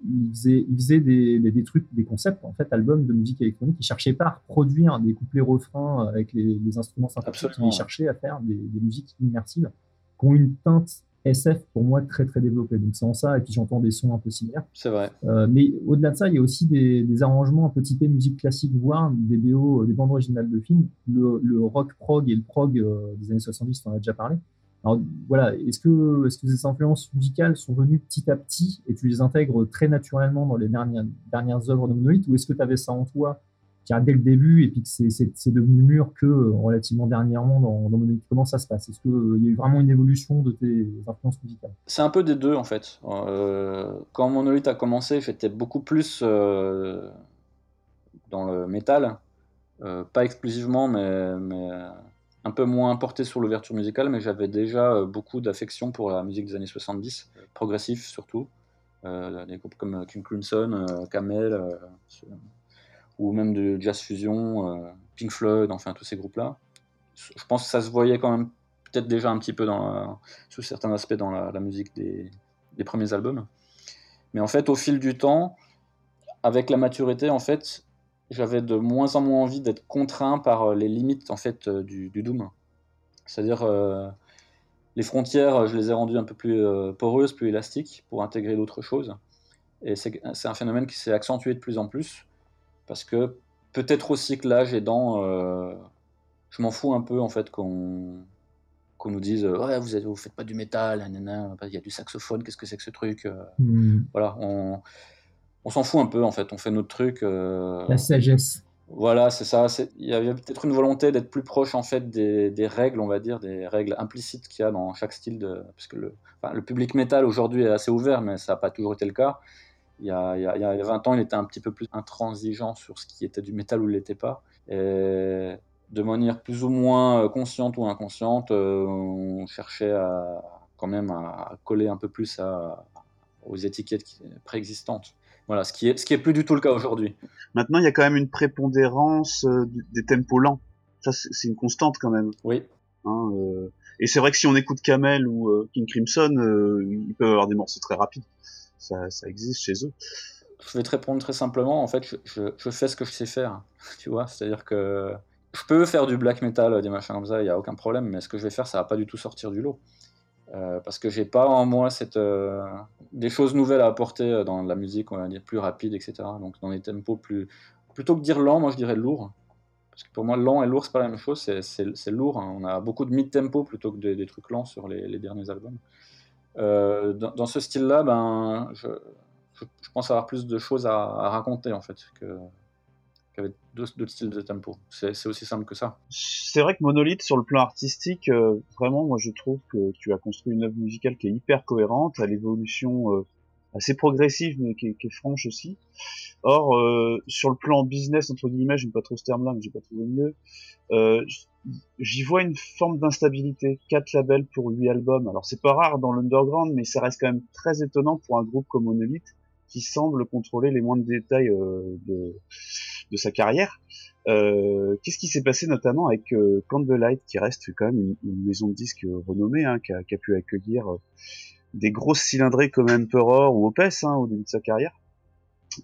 Il faisait, il faisait des, des, trucs, des concepts, en fait, albums de musique électronique. Il cherchait pas à reproduire des couplets refrains avec les, les instruments synthétiques. Il cherchait à faire des, des musiques immersives qui ont une teinte SF pour moi très très développé. Donc c'est en ça, et puis j'entends des sons un peu similaires. C'est vrai. Euh, mais au-delà de ça, il y a aussi des, arrangements un peu typés musique classique, voire des BO, euh, des bandes originales de films. Le, le rock prog et le prog euh, des années 70, on en a déjà parlé. Alors voilà, est-ce que, ces influences musicales sont venues petit à petit et tu les intègres très naturellement dans les dernières, œuvres de Monolith ou est-ce que tu avais ça en toi dès le début et puis que c'est devenu mûr que euh, relativement dernièrement dans, dans Monolith Comment ça se passe? Est-ce qu'il euh, y a eu vraiment une évolution de tes influences musicales? C'est un peu des deux en fait. Euh, quand Monolith a commencé, j'étais beaucoup plus dans le métal, pas exclusivement, mais, un peu moins porté sur l'ouverture musicale, mais j'avais déjà beaucoup d'affection pour la musique des années 70, progressif surtout. des groupes comme King Crimson, Camel ou même de Jazz Fusion, euh, Pink Floyd, enfin tous ces groupes-là. Je pense que ça se voyait quand même peut-être déjà un petit peu dans sous certains aspects dans la, musique des, premiers albums. Mais en fait, au fil du temps, avec la maturité, en fait, j'avais de moins en moins envie d'être contraint par euh, les limites en fait euh, du, du Doom. C'est-à-dire les frontières, je les ai rendues un peu plus poreuses, plus élastiques pour intégrer d'autres choses. Et c'est un phénomène qui s'est accentué de plus en plus. Parce que peut-être aussi que l'âge aidant, euh, je m'en fous un peu en fait qu'on qu'on nous dise ouais vous êtes, vous faites pas du métal, il y a du saxophone, qu'est-ce que c'est que ce truc euh. hmm. Voilà, on, on s'en fout un peu en fait, on fait notre truc. Euh. La sagesse. Voilà, c'est ça. Il y avait peut-être une volonté d'être plus proche en fait des, des, règles, on va dire, des règles implicites qu'il y a dans chaque style de. Parce que le, enfin, le public métal aujourd'hui est assez ouvert, mais ça n'a pas toujours été le cas. Il y, a, il, y a, 20 ans, il était un petit peu plus intransigeant sur ce qui était du métal ou ne l'était pas. Et de manière plus ou moins consciente ou inconsciente, euh, on cherchait à, quand même à coller un peu plus à, aux étiquettes préexistantes. Voilà, ce qui est, ce qui est plus du tout le cas aujourd'hui. Maintenant, il y a quand même une prépondérance euh, des tempos lents. Ça, c'est une constante quand même. Oui. Hein, euh, et c'est vrai que si on écoute Camel ou King Crimson, ils peuvent avoir des morceaux très rapides ça, existe chez eux. Je vais te répondre très simplement. En fait, je, fais ce que je sais faire. Tu vois, c'est-à-dire que je peux faire du black metal, des machins comme ça, il n'y a aucun problème, mais ce que je vais faire, ça va pas du tout sortir du lot. Euh, parce que j'ai pas en moi cette, euh, des choses nouvelles à apporter euh, dans la musique, on va dire plus rapide, etc. Donc dans les tempos plus. Plutôt que dire lent, moi je dirais lourd. Parce que pour moi, lent et lourd, c'est pas la même chose, c'est lourd. Hein. On a beaucoup de mid-tempo plutôt que des, trucs lents sur les derniers albums. Dans, ce style-là, ben, je, je, pense avoir plus de choses à, raconter en fait qu'avec d'autres styles de tempo. C'est aussi simple que ça. C'est vrai que Monolith, sur le plan artistique, euh, vraiment, moi je trouve que tu as construit une œuvre musicale qui est hyper cohérente, à l'évolution euh, assez progressive, mais qui est, franche aussi. Or, sur le plan business, entre guillemets, j'aime pas trop ce terme-là, mais j'ai pas trouvé mieux, j'y vois une forme d'instabilité. Quatre labels pour huit albums. Alors c'est pas rare dans l'underground, mais ça reste quand même très étonnant pour un groupe comme Monolith qui semble contrôler les moindres détails euh, de, sa carrière. Euh, Qu'est-ce qui s'est passé notamment avec euh, Candlelight, qui reste quand même une, maison de disques renommée, hein, qui, a, pu accueillir euh, des grosses cylindrées comme Emperor ou Opes hein, au début de sa carrière?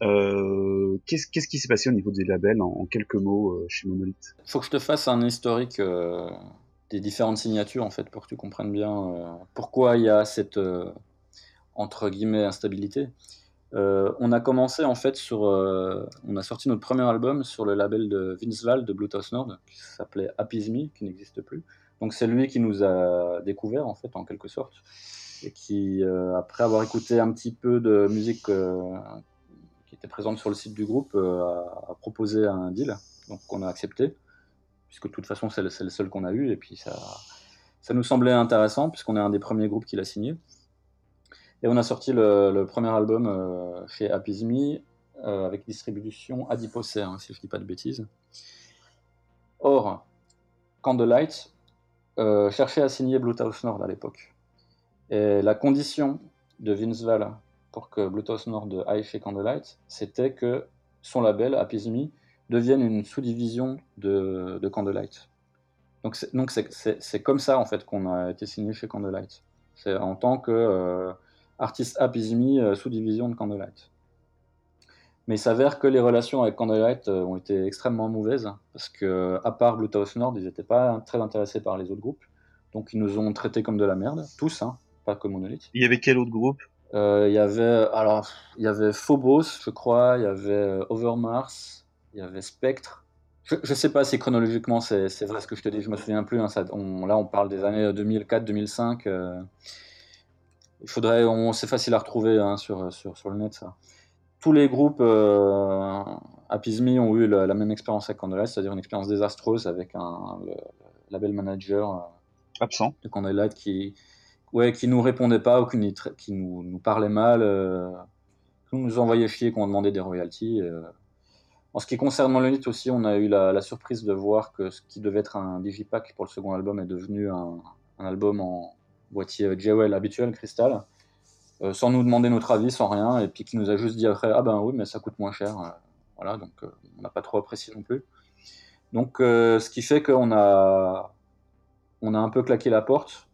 Euh, qu'est-ce, qui s'est passé au niveau des labels en, quelques mots euh, chez Monolith? Faut que je te fasse un historique euh, des différentes signatures en fait pour que tu comprennes bien pourquoi il y a cette entre guillemets instabilité. On a commencé en fait sur, on a sorti notre premier album sur le label de Vince Val de Bluetooth Nord qui s'appelait Apizme, qui n'existe plus. Donc c'est lui qui nous a découvert en fait en quelque sorte et qui après avoir écouté un petit peu de musique qui était présente sur le site du groupe, euh, a, proposé un deal, donc qu'on a accepté. puisque de toute façon c'est le, le, seul qu'on a eu, et puis ça, ça nous semblait intéressant, puisqu'on est un des premiers groupes qui l'a signé. Et on a sorti le, premier album euh, chez Apizmi, euh, avec distribution Adiposer, hein, si je ne dis pas de bêtises. Or, Candlelight euh, cherchait à signer Bluetooth Nord à l'époque. Et la condition de Vince Val pour que Bluetooth Nord aille chez Candlelight, c'était que son label, Apizmi, devienne une sous-division de, de, Candlelight. Donc c'est comme ça en fait qu'on a été signé chez Candlelight. C'est en tant que artiste Apizmi, euh, sous-division de Candlelight. Mais il s'avère que les relations avec Candlelight euh, ont été extrêmement mauvaises, parce que, à part Bluetooth Nord, ils n'étaient pas très intéressés par les autres groupes. Donc ils nous ont traités comme de la merde, tous, hein, pas comme Monolith. Il y avait quel autre groupe? Euh, Il y avait, alors, il y avait Phobos, je crois, il y avait Overmars, il y avait Spectre. Je ne sais pas si chronologiquement c'est vrai ce que je te dis, je me souviens plus. Hein, ça, on, là, on parle des années 2004-2005. Euh, il faudrait, c'est facile à retrouver hein, sur, sur, sur le net, ça tous les groupes euh, Apizmi ont eu la, la même expérience avec Candlelight, c'est-à-dire une expérience désastreuse avec un le, label manager euh, absent de Candlelight qui, ouais, qui nous répondait pas, ou qui, qui nous, nous, parlait mal, euh, qui nous envoyait chier quand on demandait des royalties. Euh. En ce qui concerne Monolith aussi, on a eu la, la, surprise de voir que ce qui devait être un digipack pour le second album est devenu un, un album en boîtier JWL habituel, cristal. Euh, sans nous demander notre avis, sans rien, et puis qui nous a juste dit après ah ben oui mais ça coûte moins cher, euh, voilà donc euh, on n'a pas trop apprécié non plus. Donc ce qui fait qu'on a on a un peu claqué la porte,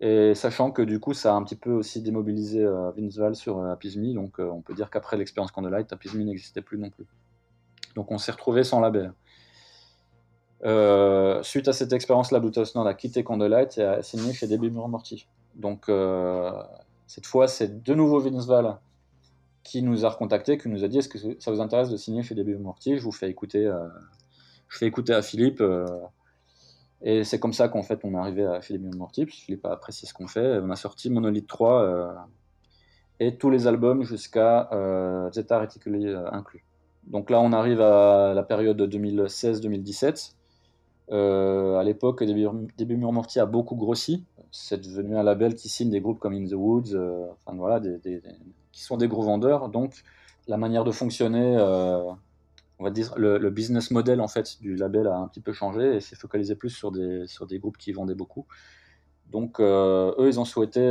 et sachant que du coup ça a un petit peu aussi démobilisé Vince Val sur Apizmi, donc on peut dire qu'après l'expérience Candlelight, Apizmi n'existait plus non plus. Donc on s'est retrouvé sans label. Euh, suite à cette expérience, la Bluetooth Nord a quitté Candlelight et a signé chez Debbie Morty. Donc euh, cette fois, c'est de nouveau Vince Val qui nous a recontacté, qui nous a dit est-ce que ça vous intéresse de signer chez DB Mortier Je vous fais écouter, euh, je fais écouter à Philippe. Et c'est comme ça qu'en fait on est arrivé à Philippe Mortier, puis Philippe a apprécié ce qu'on fait. On a sorti Monolith 3 euh, et tous les albums jusqu'à Zeta Reticuli inclus. Donc là on arrive à la période 2016-2017. Euh, à l'époque, Début Mortier a beaucoup grossi c'est devenu un label qui signe des groupes comme In the Woods, euh, enfin voilà, qui sont des gros vendeurs. Donc la manière de fonctionner, euh, on va dire le, business model en fait du label a un petit peu changé et s'est focalisé plus sur des, sur des groupes qui vendaient beaucoup. Donc eux, ils ont souhaité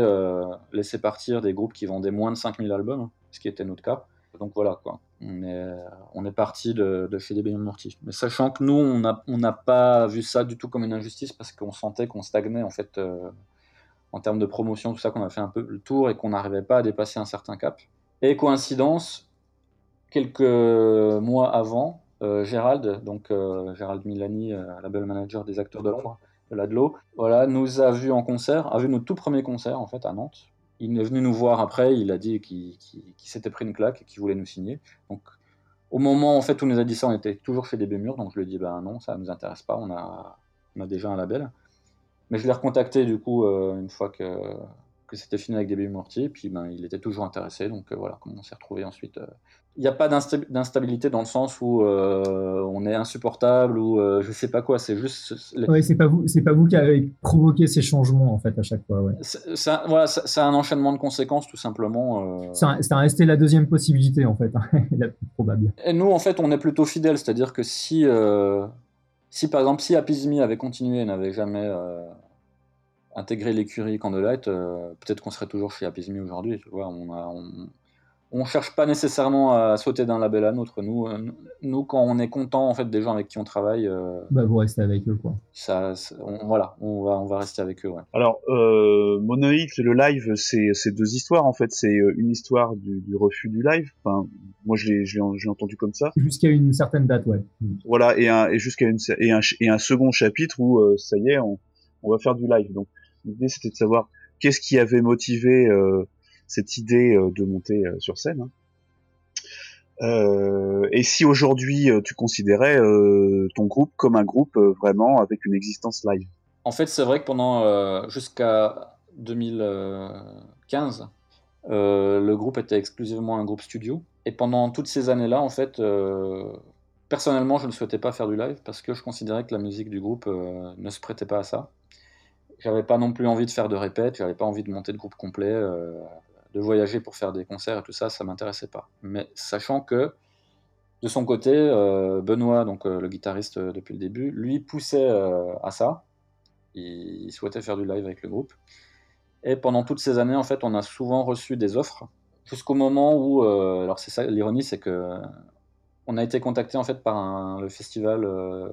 laisser partir des groupes qui vendaient moins de 5000 albums, ce qui était notre cas. Donc voilà quoi on est, parti de, chez des Morty. Mais sachant que nous, on n'a pas vu ça du tout comme une injustice parce qu'on sentait qu'on stagnait en fait euh, en termes de promotion, tout ça, qu'on a fait un peu le tour et qu'on n'arrivait pas à dépasser un certain cap. Et coïncidence, quelques mois avant, euh, Gérald, donc euh, Gérald Milani, label manager des acteurs de l'ombre, de l'ADLO, voilà, nous a vu en concert, a vu notre tout premier concert en fait à Nantes. Il est venu nous voir après, il a dit qu'il qu qu s'était pris une claque et qu'il voulait nous signer. Donc au moment où on nous a dit ça, on était toujours chez des Bémurs, donc je lui ai dit ben non, ça ne nous intéresse pas, on a, déjà un label. Mais je l'ai recontacté du coup euh, une fois que, c'était fini avec Début Mortier, puis ben, il était toujours intéressé, donc euh, voilà comment on s'est retrouvé ensuite. Euh. Il n'y a pas d'instabilité dans le sens où euh, on est insupportable ou euh, je sais pas quoi, c'est juste. Ouais, c'est pas vous, c'est pas vous qui avez provoqué ces changements en fait à chaque fois. Ouais. C'est voilà, un enchaînement de conséquences tout simplement. C'est resté la deuxième possibilité en fait, la plus probable. Et nous en fait on est plutôt fidèles, c'est-à-dire que si si par exemple, si Apizmi avait continué et n'avait jamais euh, intégré l'écurie Candlelight, euh, peut-être qu'on serait toujours chez Apizmi aujourd'hui. Tu vois, on, a, on, on cherche pas nécessairement à sauter d'un label à l'autre. Nous, euh, nous, quand on est content en fait des gens avec qui on travaille, euh, bah vous restez avec eux quoi. Ça, on, voilà, on va, on va rester avec eux. Ouais. Alors, euh, Monolith, le live, c'est deux histoires en fait. C'est euh, une histoire du, du, refus du live. Enfin, moi je l'ai entendu comme ça. Jusqu'à une certaine date, ouais. Voilà, et, un, et jusqu'à une et un, et un second chapitre où euh, ça y est, on, on va faire du live. Donc l'idée c'était de savoir qu'est-ce qui avait motivé euh, cette idée euh, de monter euh, sur scène. Hein. Euh, et si aujourd'hui tu considérais ton groupe comme un groupe vraiment avec une existence live? En fait, c'est vrai que pendant jusqu'à 2015, le groupe était exclusivement un groupe studio. Et pendant toutes ces années-là, en fait, personnellement, je ne souhaitais pas faire du live parce que je considérais que la musique du groupe ne se prêtait pas à ça. J'avais pas non plus envie de faire de répètes, j'avais pas envie de monter de groupe complet, de voyager pour faire des concerts et tout ça, ça m'intéressait pas. Mais sachant que de son côté, euh, Benoît, donc le guitariste depuis le début, lui poussait à ça. Il, souhaitait faire du live avec le groupe. Et pendant toutes ces années, en fait, on a souvent reçu des offres jusqu'au moment où, alors c'est ça, l'ironie, c'est que on a été contacté en fait par un, le festival, euh,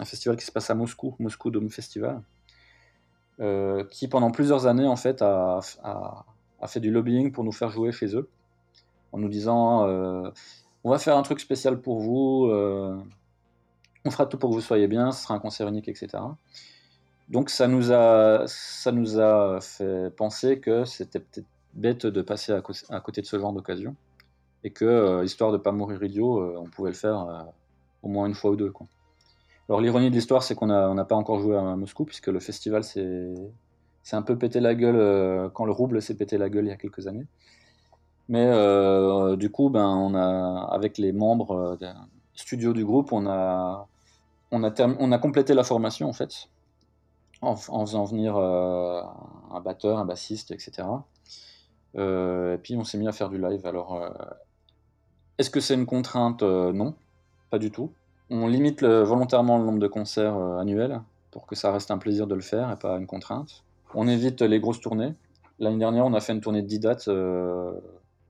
un festival qui se passe à Moscou, Moscou Dome Festival, euh, qui pendant plusieurs années en fait a, fait du lobbying pour nous faire jouer chez eux, en nous disant euh, on va faire un truc spécial pour vous, on fera tout pour que vous soyez bien, ce sera un concert unique, etc. Donc ça nous a, ça nous a fait penser que c'était peut-être bête de passer à, côté de ce genre d'occasion et que, euh, histoire de ne pas mourir idiot, euh, on pouvait le faire euh, au moins une fois ou deux. Quoi. Alors l'ironie de l'histoire, c'est qu'on n'a pas encore joué à Moscou, puisque le festival s'est un peu pété la gueule quand le rouble s'est pété la gueule il y a quelques années. Mais du coup, ben, avec les membres des studios du groupe, on a, complété la formation en fait, en, faisant venir un batteur, un bassiste, etc. et puis on s'est mis à faire du live. Alors est-ce que c'est une contrainte? Euh, Non, pas du tout. On limite volontairement le nombre de concerts euh, annuels pour que ça reste un plaisir de le faire et pas une contrainte. On évite les grosses tournées. L'année dernière, on a fait une tournée de 10 dates. Euh,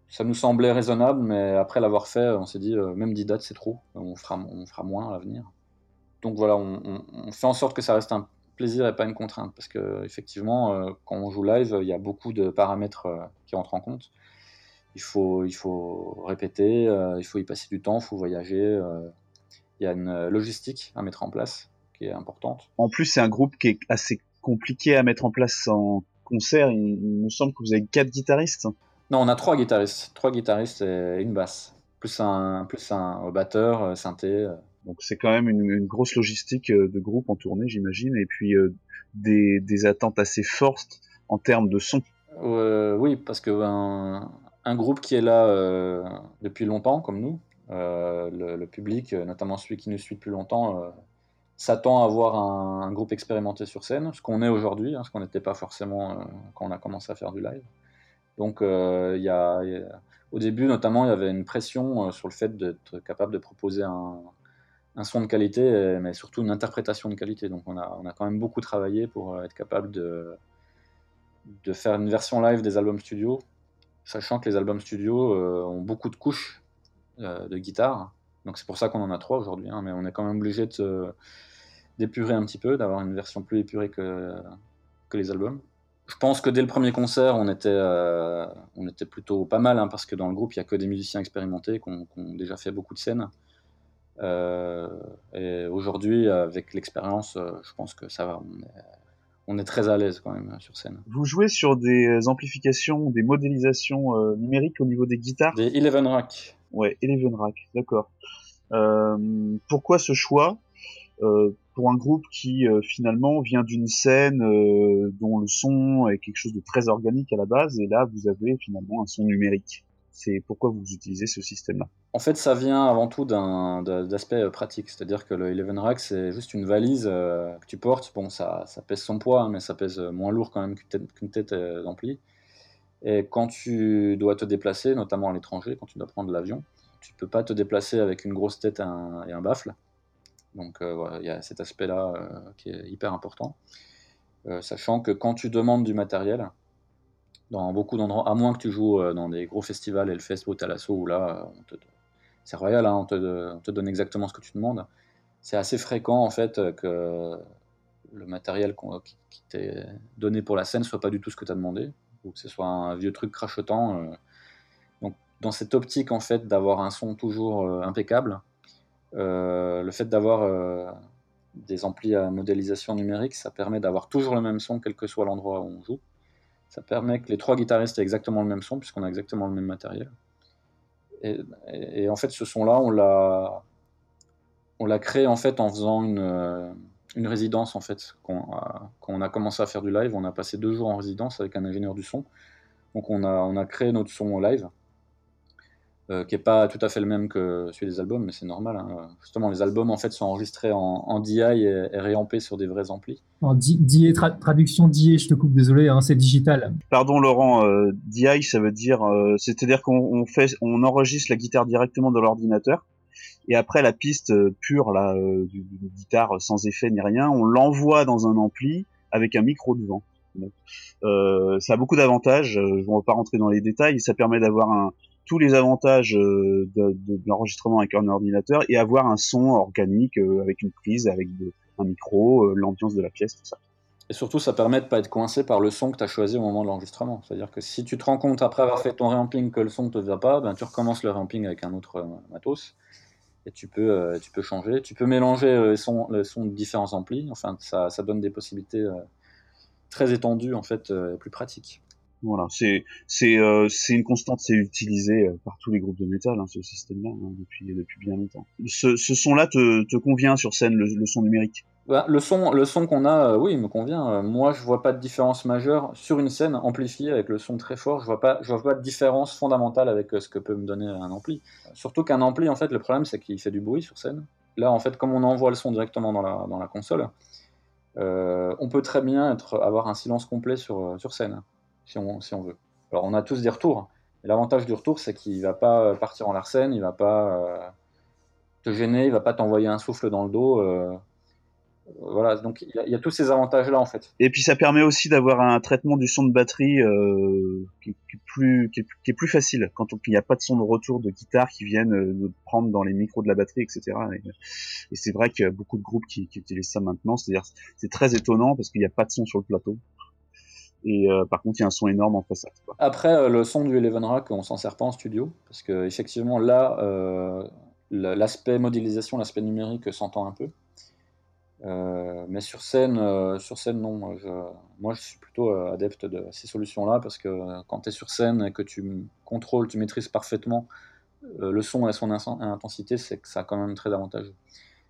ça nous semblait raisonnable, mais après l'avoir fait, on s'est dit, même 10 dates, c'est trop. On fera, moins à l'avenir. Donc voilà, on, fait en sorte que ça reste un plaisir et pas une contrainte. Parce qu'effectivement, quand on joue live, il y a beaucoup de paramètres qui entrent en compte il faut, il faut répéter, euh, il faut y passer du temps, il faut voyager. Euh, il y a une logistique à mettre en place qui est importante. En plus, c'est un groupe qui est assez compliqué à mettre en place en concert. Il, me semble que vous avez quatre guitaristes. Non, on a trois guitaristes, trois guitaristes et une basse, plus un, plus un batteur, euh, synthé. Donc c'est quand même une, grosse logistique de groupe en tournée, j'imagine, et puis des, des, attentes assez fortes en termes de son. oui, parce que ben, un groupe qui est là euh, depuis longtemps, comme nous. Euh, le, public, euh, notamment celui qui nous suit depuis longtemps, s'attend à avoir un, groupe expérimenté sur scène, ce qu'on est aujourd'hui, hein, ce qu'on n'était pas forcément quand on a commencé à faire du live. Donc, il y, a, au début, notamment, il y avait une pression sur le fait d'être capable de proposer un, son de qualité, mais surtout une interprétation de qualité. Donc, on a, on a quand même beaucoup travaillé pour être capable de, de faire une version live des albums studio sachant que les albums studio euh, ont beaucoup de couches euh, de guitare. Donc c'est pour ça qu'on en a trois aujourd'hui, hein, mais on est quand même obligé d'épurer un petit peu, d'avoir une version plus épurée que, que les albums. Je pense que dès le premier concert, on était, euh, on était plutôt pas mal, hein, parce que dans le groupe, il n'y a que des musiciens expérimentés qui ont, déjà fait beaucoup de scènes. et aujourd'hui, avec l'expérience, je pense que ça va on est très à l'aise quand même sur scène. Vous jouez sur des amplifications, des modélisations euh, numériques au niveau des guitares? Des Eleven Rack. Ouais, Eleven Rack, d'accord. Euh, pourquoi ce choix? Euh, pour un groupe qui finalement vient d'une scène dont le son est quelque chose de très organique à la base, et là vous avez finalement un son numérique c'est pourquoi vous utilisez ce système-là? En fait, ça vient avant tout d'un aspect euh, pratique, c'est-à-dire que le Eleven Rack, c'est juste une valise euh, que tu portes. Bon, ça, ça pèse son poids, hein, mais ça pèse euh, moins lourd quand même qu'une tête, d'ampli. Et quand tu dois te déplacer, notamment à l'étranger, quand tu dois prendre l'avion, tu ne peux pas te déplacer avec une grosse tête et un, baffle. Donc voilà, il y a cet aspect-là qui est hyper important. sachant que quand tu demandes du matériel, dans beaucoup d'endroits, à moins que tu joues euh, dans des gros festivals, Hellfest ou Talasso, où là, c'est royal, hein, on, te, donne exactement ce que tu demandes. C'est assez fréquent, en fait, que le matériel qui, t'est donné pour la scène soit pas du tout ce que tu as demandé, ou que ce soit un vieux truc crachotant. Euh. Donc, dans cette optique, en fait, d'avoir un son toujours euh, impeccable, le fait d'avoir des amplis à modélisation numérique, ça permet d'avoir toujours le même son, quel que soit l'endroit où on joue. Ça permet que les trois guitaristes aient exactement le même son, puisqu'on a exactement le même matériel. Et, en fait, ce son-là, on l'a, on l'a créé en fait en faisant une, euh, une résidence en fait. Quand, on a commencé à faire du live, on a passé deux jours en résidence avec un ingénieur du son. Donc on a, on a créé notre son live. euh, qui n'est pas tout à fait le même que celui des albums, mais c'est normal. hein. Justement, les albums en fait sont enregistrés en, en DI et, et réampés sur des vrais amplis. En di- tra- traduction DIA, je te coupe, désolé, hein, c'est digital. Pardon Laurent, euh, DI ça veut dire, euh, c'est-à-dire qu'on on fait, on enregistre la guitare directement dans l'ordinateur et après la piste euh, pure là, euh, du- d'une guitare sans effet ni rien, on l'envoie dans un ampli avec un micro devant. Euh, ça a beaucoup d'avantages. Je ne vais pas rentrer dans les détails. Ça permet d'avoir tous les avantages de, l'enregistrement avec un ordinateur et avoir un son organique avec une prise, avec un micro, l'ambiance de la pièce, tout ça. Et surtout, ça permet de pas être coincé par le son que tu as choisi au moment de l'enregistrement. C'est-à-dire que si tu te rends compte après avoir fait ton réamping que le son ne te va pas, ben, tu recommences le réamping avec un autre matos. Et tu peux, euh, tu peux changer. Tu peux mélanger euh, les sons, les de différents amplis. Enfin, ça, ça donne des possibilités euh, très étendues, en fait, plus pratiques. Voilà, c'est c'est une constante, c'est utilisé par tous les groupes de métal, hein, ce système-là, hein, depuis depuis bien longtemps. Ce, ce son-là te, te convient sur scène, le, le son numérique? Ben, le son, le son qu'on a, euh, oui, il me convient. Euh, moi, je vois pas de différence majeure sur une scène amplifiée avec le son très fort. Je vois pas, je vois pas de différence fondamentale avec euh, ce que peut me donner un ampli. Surtout qu'un ampli, en fait, le problème, c'est qu'il fait du bruit sur scène. Là, en fait, comme on envoie le son directement dans la, console, on peut très bien avoir un silence complet sur, sur scène, si on, si on veut. Alors, on a tous des retours. Et l'avantage du retour, c'est qu'il va pas partir en larcène, il va pas te gêner, il va pas t'envoyer un souffle dans le dos. Voilà, donc il y, a- il y a tous ces avantages-là en fait. Et puis ça permet aussi d'avoir un traitement du son de batterie euh, qui, qui est plus qui est, qui est plus facile quand on- il n'y a pas de son de retour de guitare qui viennent euh, nous prendre dans les micros de la batterie, etc. Et, et c'est vrai qu'il y a beaucoup de groupes qui, utilisent ça maintenant. C'est-à-dire c'est très étonnant parce qu'il n'y a pas de son sur le plateau. Et euh, par contre, il y a un son énorme en façade. Quoi. Après, euh, le son du Eleven Rack, on s'en sert pas en studio, parce que effectivement là, la- l'aspect modélisation, l'aspect numérique s'entend un peu. Euh, mais sur scène, euh, sur scène non. Moi, je suis plutôt euh, adepte de ces solutions-là parce que quand tu es sur scène et que tu contrôles, tu maîtrises parfaitement le son et son intensité, c'est que ça a quand même très avantageux.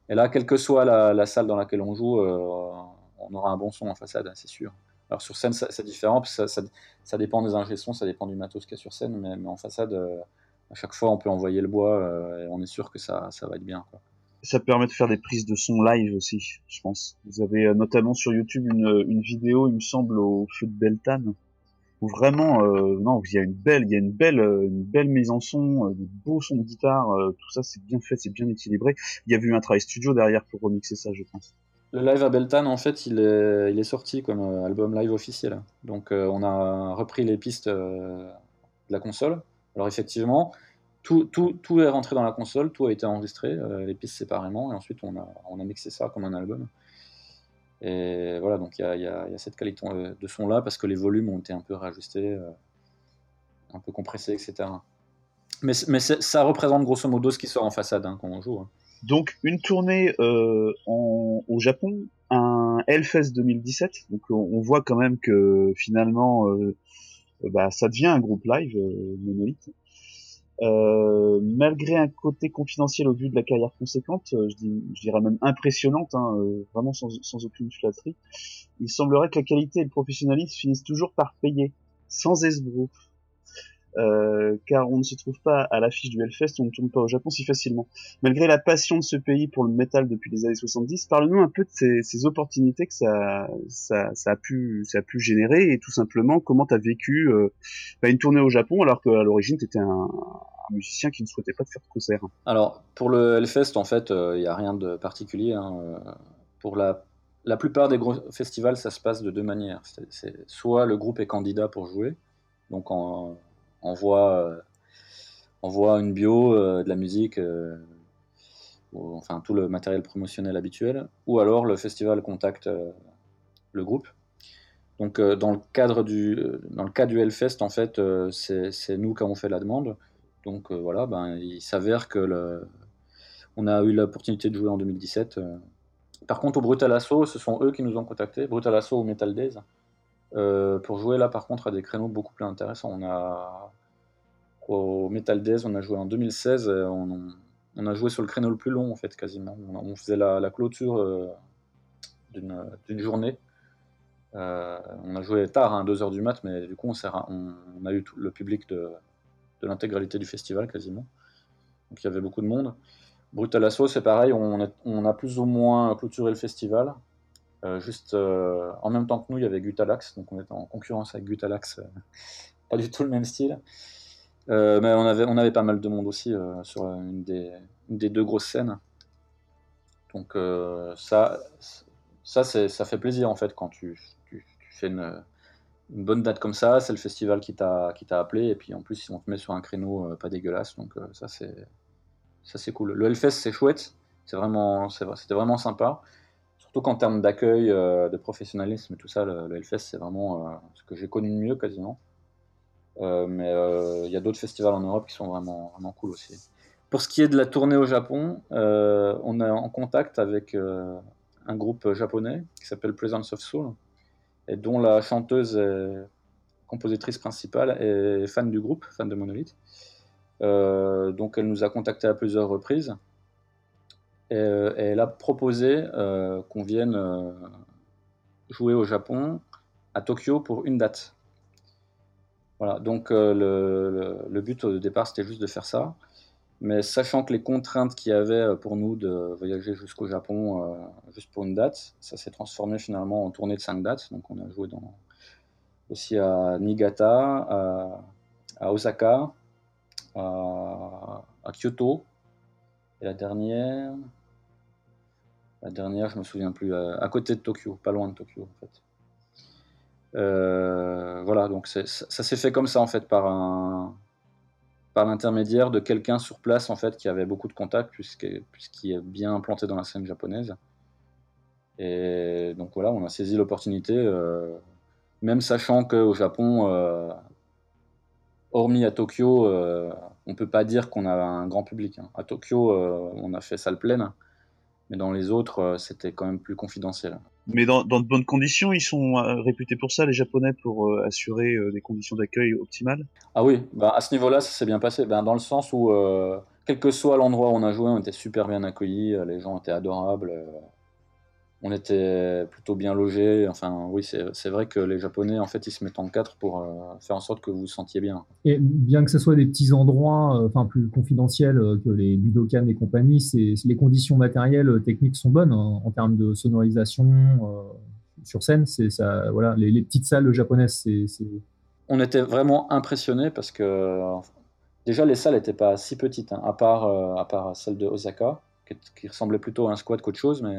Et là, quelle que soit la, salle dans laquelle on joue, on aura un bon son en façade, c'est sûr. Alors sur scène, c'est différent, ça, dépend des ingé ça dépend du matos qu'il y a sur scène, mais, en façade, à chaque fois, on peut envoyer le bois et on est sûr que ça, va être bien. Ça permet de faire des prises de son live aussi, je pense. Vous avez euh, notamment sur YouTube une, une vidéo, il me semble, au feu de Beltane, où vraiment, euh, non, il y a une belle, il y a une belle, euh, mise en son, euh, des beaux sons de guitare, euh, tout ça, c'est bien fait, c'est bien équilibré. Il y a eu un travail studio derrière pour remixer ça, je pense. Le live à Beltane, en fait, il est, sorti comme euh, album live officiel. Donc euh, on a repris les pistes euh, de la console. Alors effectivement, tout, est rentré dans la console, tout a été enregistré, euh, les pistes séparément, et ensuite on a, mixé ça comme un album. Et voilà, donc il y a, cette qualité euh, de son là, parce que les volumes ont été un peu réajustés, euh, un peu compressés, etc. Mais, ça représente grosso modo ce qui sort en façade hein, quand on joue. hein. Donc une tournée au Japon, un Hellfest 2017. Donc on, voit quand même que finalement, bah, ça devient un groupe live, euh, Monolith. Euh, malgré un côté confidentiel au vu de la carrière conséquente, euh, je, dirais même impressionnante, hein, euh, vraiment sans, sans aucune flatterie, il semblerait que la qualité et le professionnalisme finissent toujours par payer, sans esbrouf. Euh, car on ne se trouve pas à l'affiche du Hellfest, on ne tourne pas au Japon si facilement. Malgré la passion de ce pays pour le métal depuis les années 70, parle-nous un peu de ces, opportunités que ça, a pu, générer et tout simplement comment tu as vécu euh, bah, une tournée au Japon alors qu'à l'origine tu étais un, musicien qui ne souhaitait pas de faire de concert. Alors, pour le Hellfest, en fait, il n'y a rien de particulier. hein, euh, Pour la, plupart des gros festivals, ça se passe de deux manières. Soit le groupe est candidat pour jouer, donc on euh, envoie une bio, euh, de la musique, euh, enfin tout le matériel promotionnel habituel, ou alors le festival contacte euh, le groupe. Donc, dans le cadre du, dans le cas du Hellfest, en fait, c'est nous qui avons fait la demande. Donc voilà, ben, il s'avère que le... on a eu l'opportunité de jouer en 2017. euh. Par contre, au Brutal Assault, ce sont eux qui nous ont contactés, Brutal Assault ou Metal Days, euh, pour jouer là par contre à des créneaux beaucoup plus intéressants. On a au Metal Days, on a joué en 2016, et on, a joué sur le créneau le plus long en fait quasiment. On, faisait la, clôture euh, d'une journée. Euh, on a joué tard, à 2h du mat, mais du coup on, a eu le public de, l'intégralité du festival quasiment. Donc il y avait beaucoup de monde. Brutal Assault, c'est pareil, on, a plus ou moins clôturé le festival. Euh, juste euh, en même temps que nous, il y avait Gutalax, donc on était en concurrence avec Gutalax, pas du tout le même style. mais on avait, on avait pas mal de monde aussi sur une des, deux grosses scènes. Donc ça, ça, ça fait plaisir en fait quand tu, tu, fais une, bonne date comme ça, c'est le festival qui t'a appelé et puis en plus on te met sur un créneau euh, pas dégueulasse donc euh, ça c'est cool. Le Hellfest c'est chouette, c'est vraiment c'était vraiment sympa. Surtout qu'en termes d'accueil, euh, de professionnalisme tout ça, le, Hellfest c'est vraiment ce que j'ai connu de mieux quasiment. mais il y a d'autres festivals en Europe qui sont vraiment vraiment cool aussi. Pour ce qui est de la tournée au Japon, on est en contact avec un groupe japonais qui s'appelle Presence of Soul et dont la chanteuse et compositrice principale est fan du groupe, fan de Monolith. Euh, donc elle nous a contacté à plusieurs reprises et, elle a proposé euh, qu'on vienne euh, jouer au Japon, à Tokyo, pour une date. Voilà, donc le, le, but au départ c'était juste de faire ça. Mais sachant que les contraintes qu'il y avait euh, pour nous de voyager jusqu'au Japon euh, juste pour une date, ça s'est transformé finalement en tournée de cinq dates. Donc on a joué aussi à Niigata, à, Osaka, à, Kyoto. Et la dernière, la dernière, je me souviens plus, à, côté de Tokyo, pas loin de Tokyo en fait. Euh, voilà, donc ça s'est fait comme ça en fait par l'intermédiaire de quelqu'un sur place en fait qui avait beaucoup de contacts puisqu'il est bien implanté dans la scène japonaise. Et donc voilà, on a saisi l'opportunité, euh, même sachant qu'au Japon, euh, hormis à Tokyo, euh, on peut pas dire qu'on a un grand public. Hein. À Tokyo, on a fait salle pleine, mais dans les autres, c'était quand même plus confidentiel mais dans, dans, de bonnes conditions. Ils sont euh, réputés pour ça, les Japonais, pour euh, assurer euh, des conditions d'accueil optimales? Ah oui, bah, à ce niveau-là, ça s'est bien passé. Ben, dans le sens où, quel que soit l'endroit où on a joué, on était super bien accueillis, les gens étaient adorables on était plutôt bien logés. Enfin, oui, c'est vrai que les Japonais, en fait, ils se mettent en quatre pour euh, faire en sorte que vous vous sentiez bien. Et bien que ce soit des petits endroits, euh, enfin plus confidentiels euh, que les Budokan et compagnie, les conditions matérielles, techniques sont bonnes hein, en termes de sonorisation sur scène. C'est ça, voilà, les, petites salles japonaises, c'est. On était vraiment impressionnés parce que déjà les salles n'étaient pas si petites, hein, à part à part celle de Osaka, qui, ressemblait plutôt à un squat qu'autre chose, mais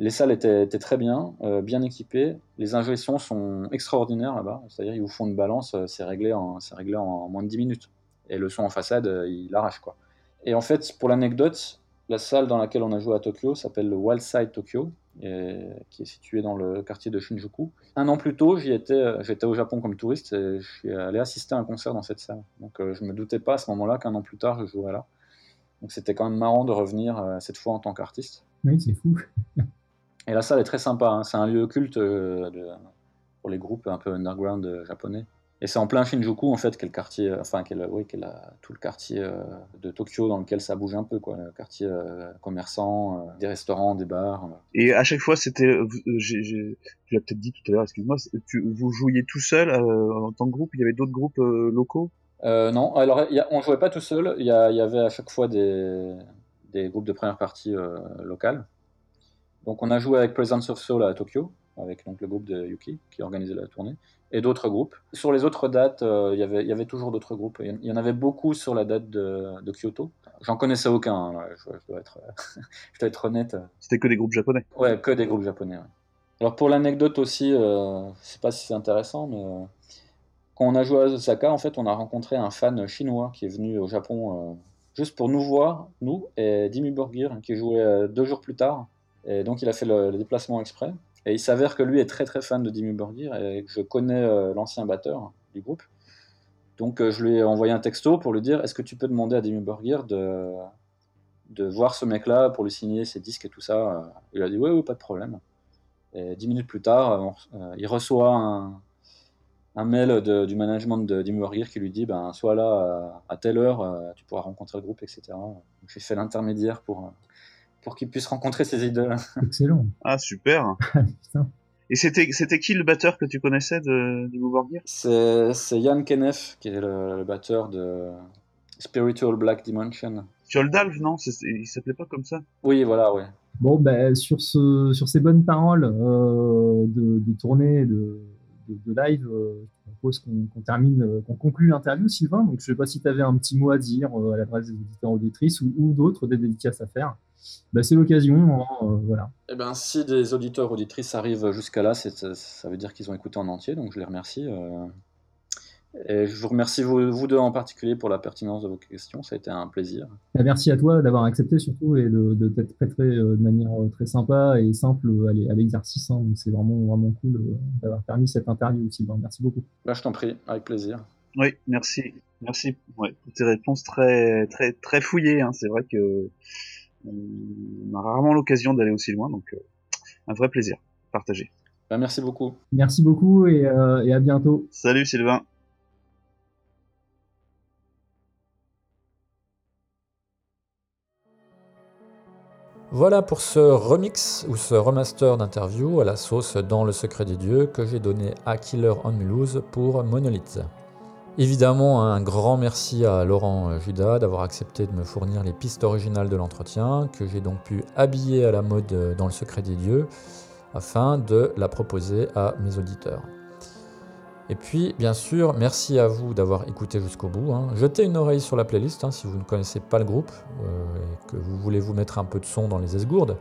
les salles étaient, très bien, euh, bien équipées. Les ingénieurs sont extraordinaires là-bas. C'est-à-dire, ils vous font une balance, euh, c'est réglé, en, réglé en moins de 10 minutes. Et le son en façade, euh, il arrache. Quoi. Et en fait, pour l'anecdote, la salle dans laquelle on a joué à Tokyo s'appelle le Wildside Tokyo, qui est située dans le quartier de Shinjuku. Un an plus tôt, j'étais au Japon comme touriste et je suis allé assister à un concert dans cette salle. Donc je me doutais pas à ce moment-là qu'un an plus tard, je jouerais là. Donc c'était quand même marrant de revenir cette fois en tant qu'artiste. Oui, c'est fou. Et la salle est très sympa, hein. c'est un lieu culte euh, pour les groupes un peu underground euh, japonais. Et c'est en plein Shinjuku, en fait, quel quartier, enfin, quel, oui, quel, tout le quartier euh, de Tokyo dans lequel ça bouge un peu, quoi. Le quartier commerçant, des restaurants, des bars. Et à chaque fois, c'était, j'ai peut-être dit tout à l'heure, excuse-moi, vous jouiez tout seul en tant que groupe, il y avait d'autres groupes locaux? Non, alors y a, on jouait pas tout seul, il y, y, avait à chaque fois des, des groupes de première partie locales. Donc on a joué avec Presence of Soul à Tokyo, avec donc, le groupe de Yuki qui organisait la tournée, et d'autres groupes. Sur les autres dates, euh, y il y avait toujours d'autres groupes. Il y en avait beaucoup sur la date de, Kyoto. J'en connaissais aucun, hein, je, dois être, je, dois être, honnête. C'était que des groupes japonais Ouais, que des groupes japonais. Alors pour l'anecdote aussi, euh, je sais pas si c'est intéressant, mais euh, quand on a joué à Osaka, en fait, on a rencontré un fan chinois qui est venu au Japon juste pour nous voir, nous, et Dimmu Borgir, qui jouait deux jours plus tard et donc il a fait le, déplacement exprès. Et il s'avère que lui est très très fan de Dimmu Borgir et que je connais euh, l'ancien batteur du groupe. Donc euh, je lui ai envoyé un texto pour lui dire est-ce que tu peux demander à Dimmu Borgir de, de voir ce mec-là pour lui signer ses disques et tout ça Il a dit oui, oui, pas de problème. Et dix minutes plus tard, euh, il reçoit un, un mail du management de Dimmu Borgir qui lui dit ben, sois là à, telle heure, tu pourras rencontrer le groupe, etc. J'ai fait l'intermédiaire pour pour qu'il puisse rencontrer ses idoles. Excellent. Ah, super. Et c'était c'était qui le batteur que tu connaissais de, du Gear C'est c'est Yann Kenneth qui est le, le batteur de Spiritual Black Dimension. Fjoldalf, non? C'est- Il s'appelait pas comme ça? Oui, voilà, oui. Bon, ben, sur, ce, sur ces bonnes paroles euh, de, de tournée, de, de, de live, euh, je propose qu'on qu'on termine, euh, qu'on conclue l'interview, Sylvain. Donc, je sais pas si tu avais un petit mot à dire euh, à l'adresse des auditeurs auditrices ou, ou d'autres, des dédicaces à faire. Ben, c'est l'occasion, hein, euh, voilà. Eh ben, si des auditeurs auditrices arrivent jusqu'à là, c'est- ça, ça veut dire qu'ils ont écouté en entier, donc je les remercie. euh. Et je vous remercie vous, vous deux en particulier pour la pertinence de vos questions, ça a été un plaisir. Ben, merci à toi d'avoir accepté surtout et de, de t'être prêté euh, de manière très sympa et simple à l'e- à l'exercice. hein. Donc, c'est vraiment, vraiment cool d'avoir permis cette interview, Sylvain. Merci beaucoup. Bah, je t'en prie, avec plaisir. Oui, merci, merci ouais, pour tes réponses très très très fouillées. Hein. C'est vrai que on a rarement l'occasion d'aller aussi loin, donc euh, un vrai plaisir partagé. Bah, merci beaucoup. Merci beaucoup et, euh, et à bientôt. Salut Sylvain. Voilà pour ce remix ou ce remaster d'interview à la sauce dans le secret des dieux que j'ai donné à Killer on Mulhouse pour Monolith. Évidemment, un grand merci à Laurent Judas d'avoir accepté de me fournir les pistes originales de l'entretien, que j'ai donc pu habiller à la mode dans le secret des dieux, afin de la proposer à mes auditeurs. Et puis, bien sûr, merci à vous d'avoir écouté jusqu'au bout. hein. Jetez une oreille sur la playlist hein, si vous ne connaissez pas le groupe euh, et que vous voulez vous mettre un peu de son dans les esgourdes.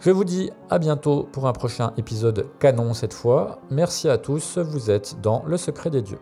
Je vous dis à bientôt pour un prochain épisode canon cette fois. Merci à tous, vous êtes dans le secret des dieux.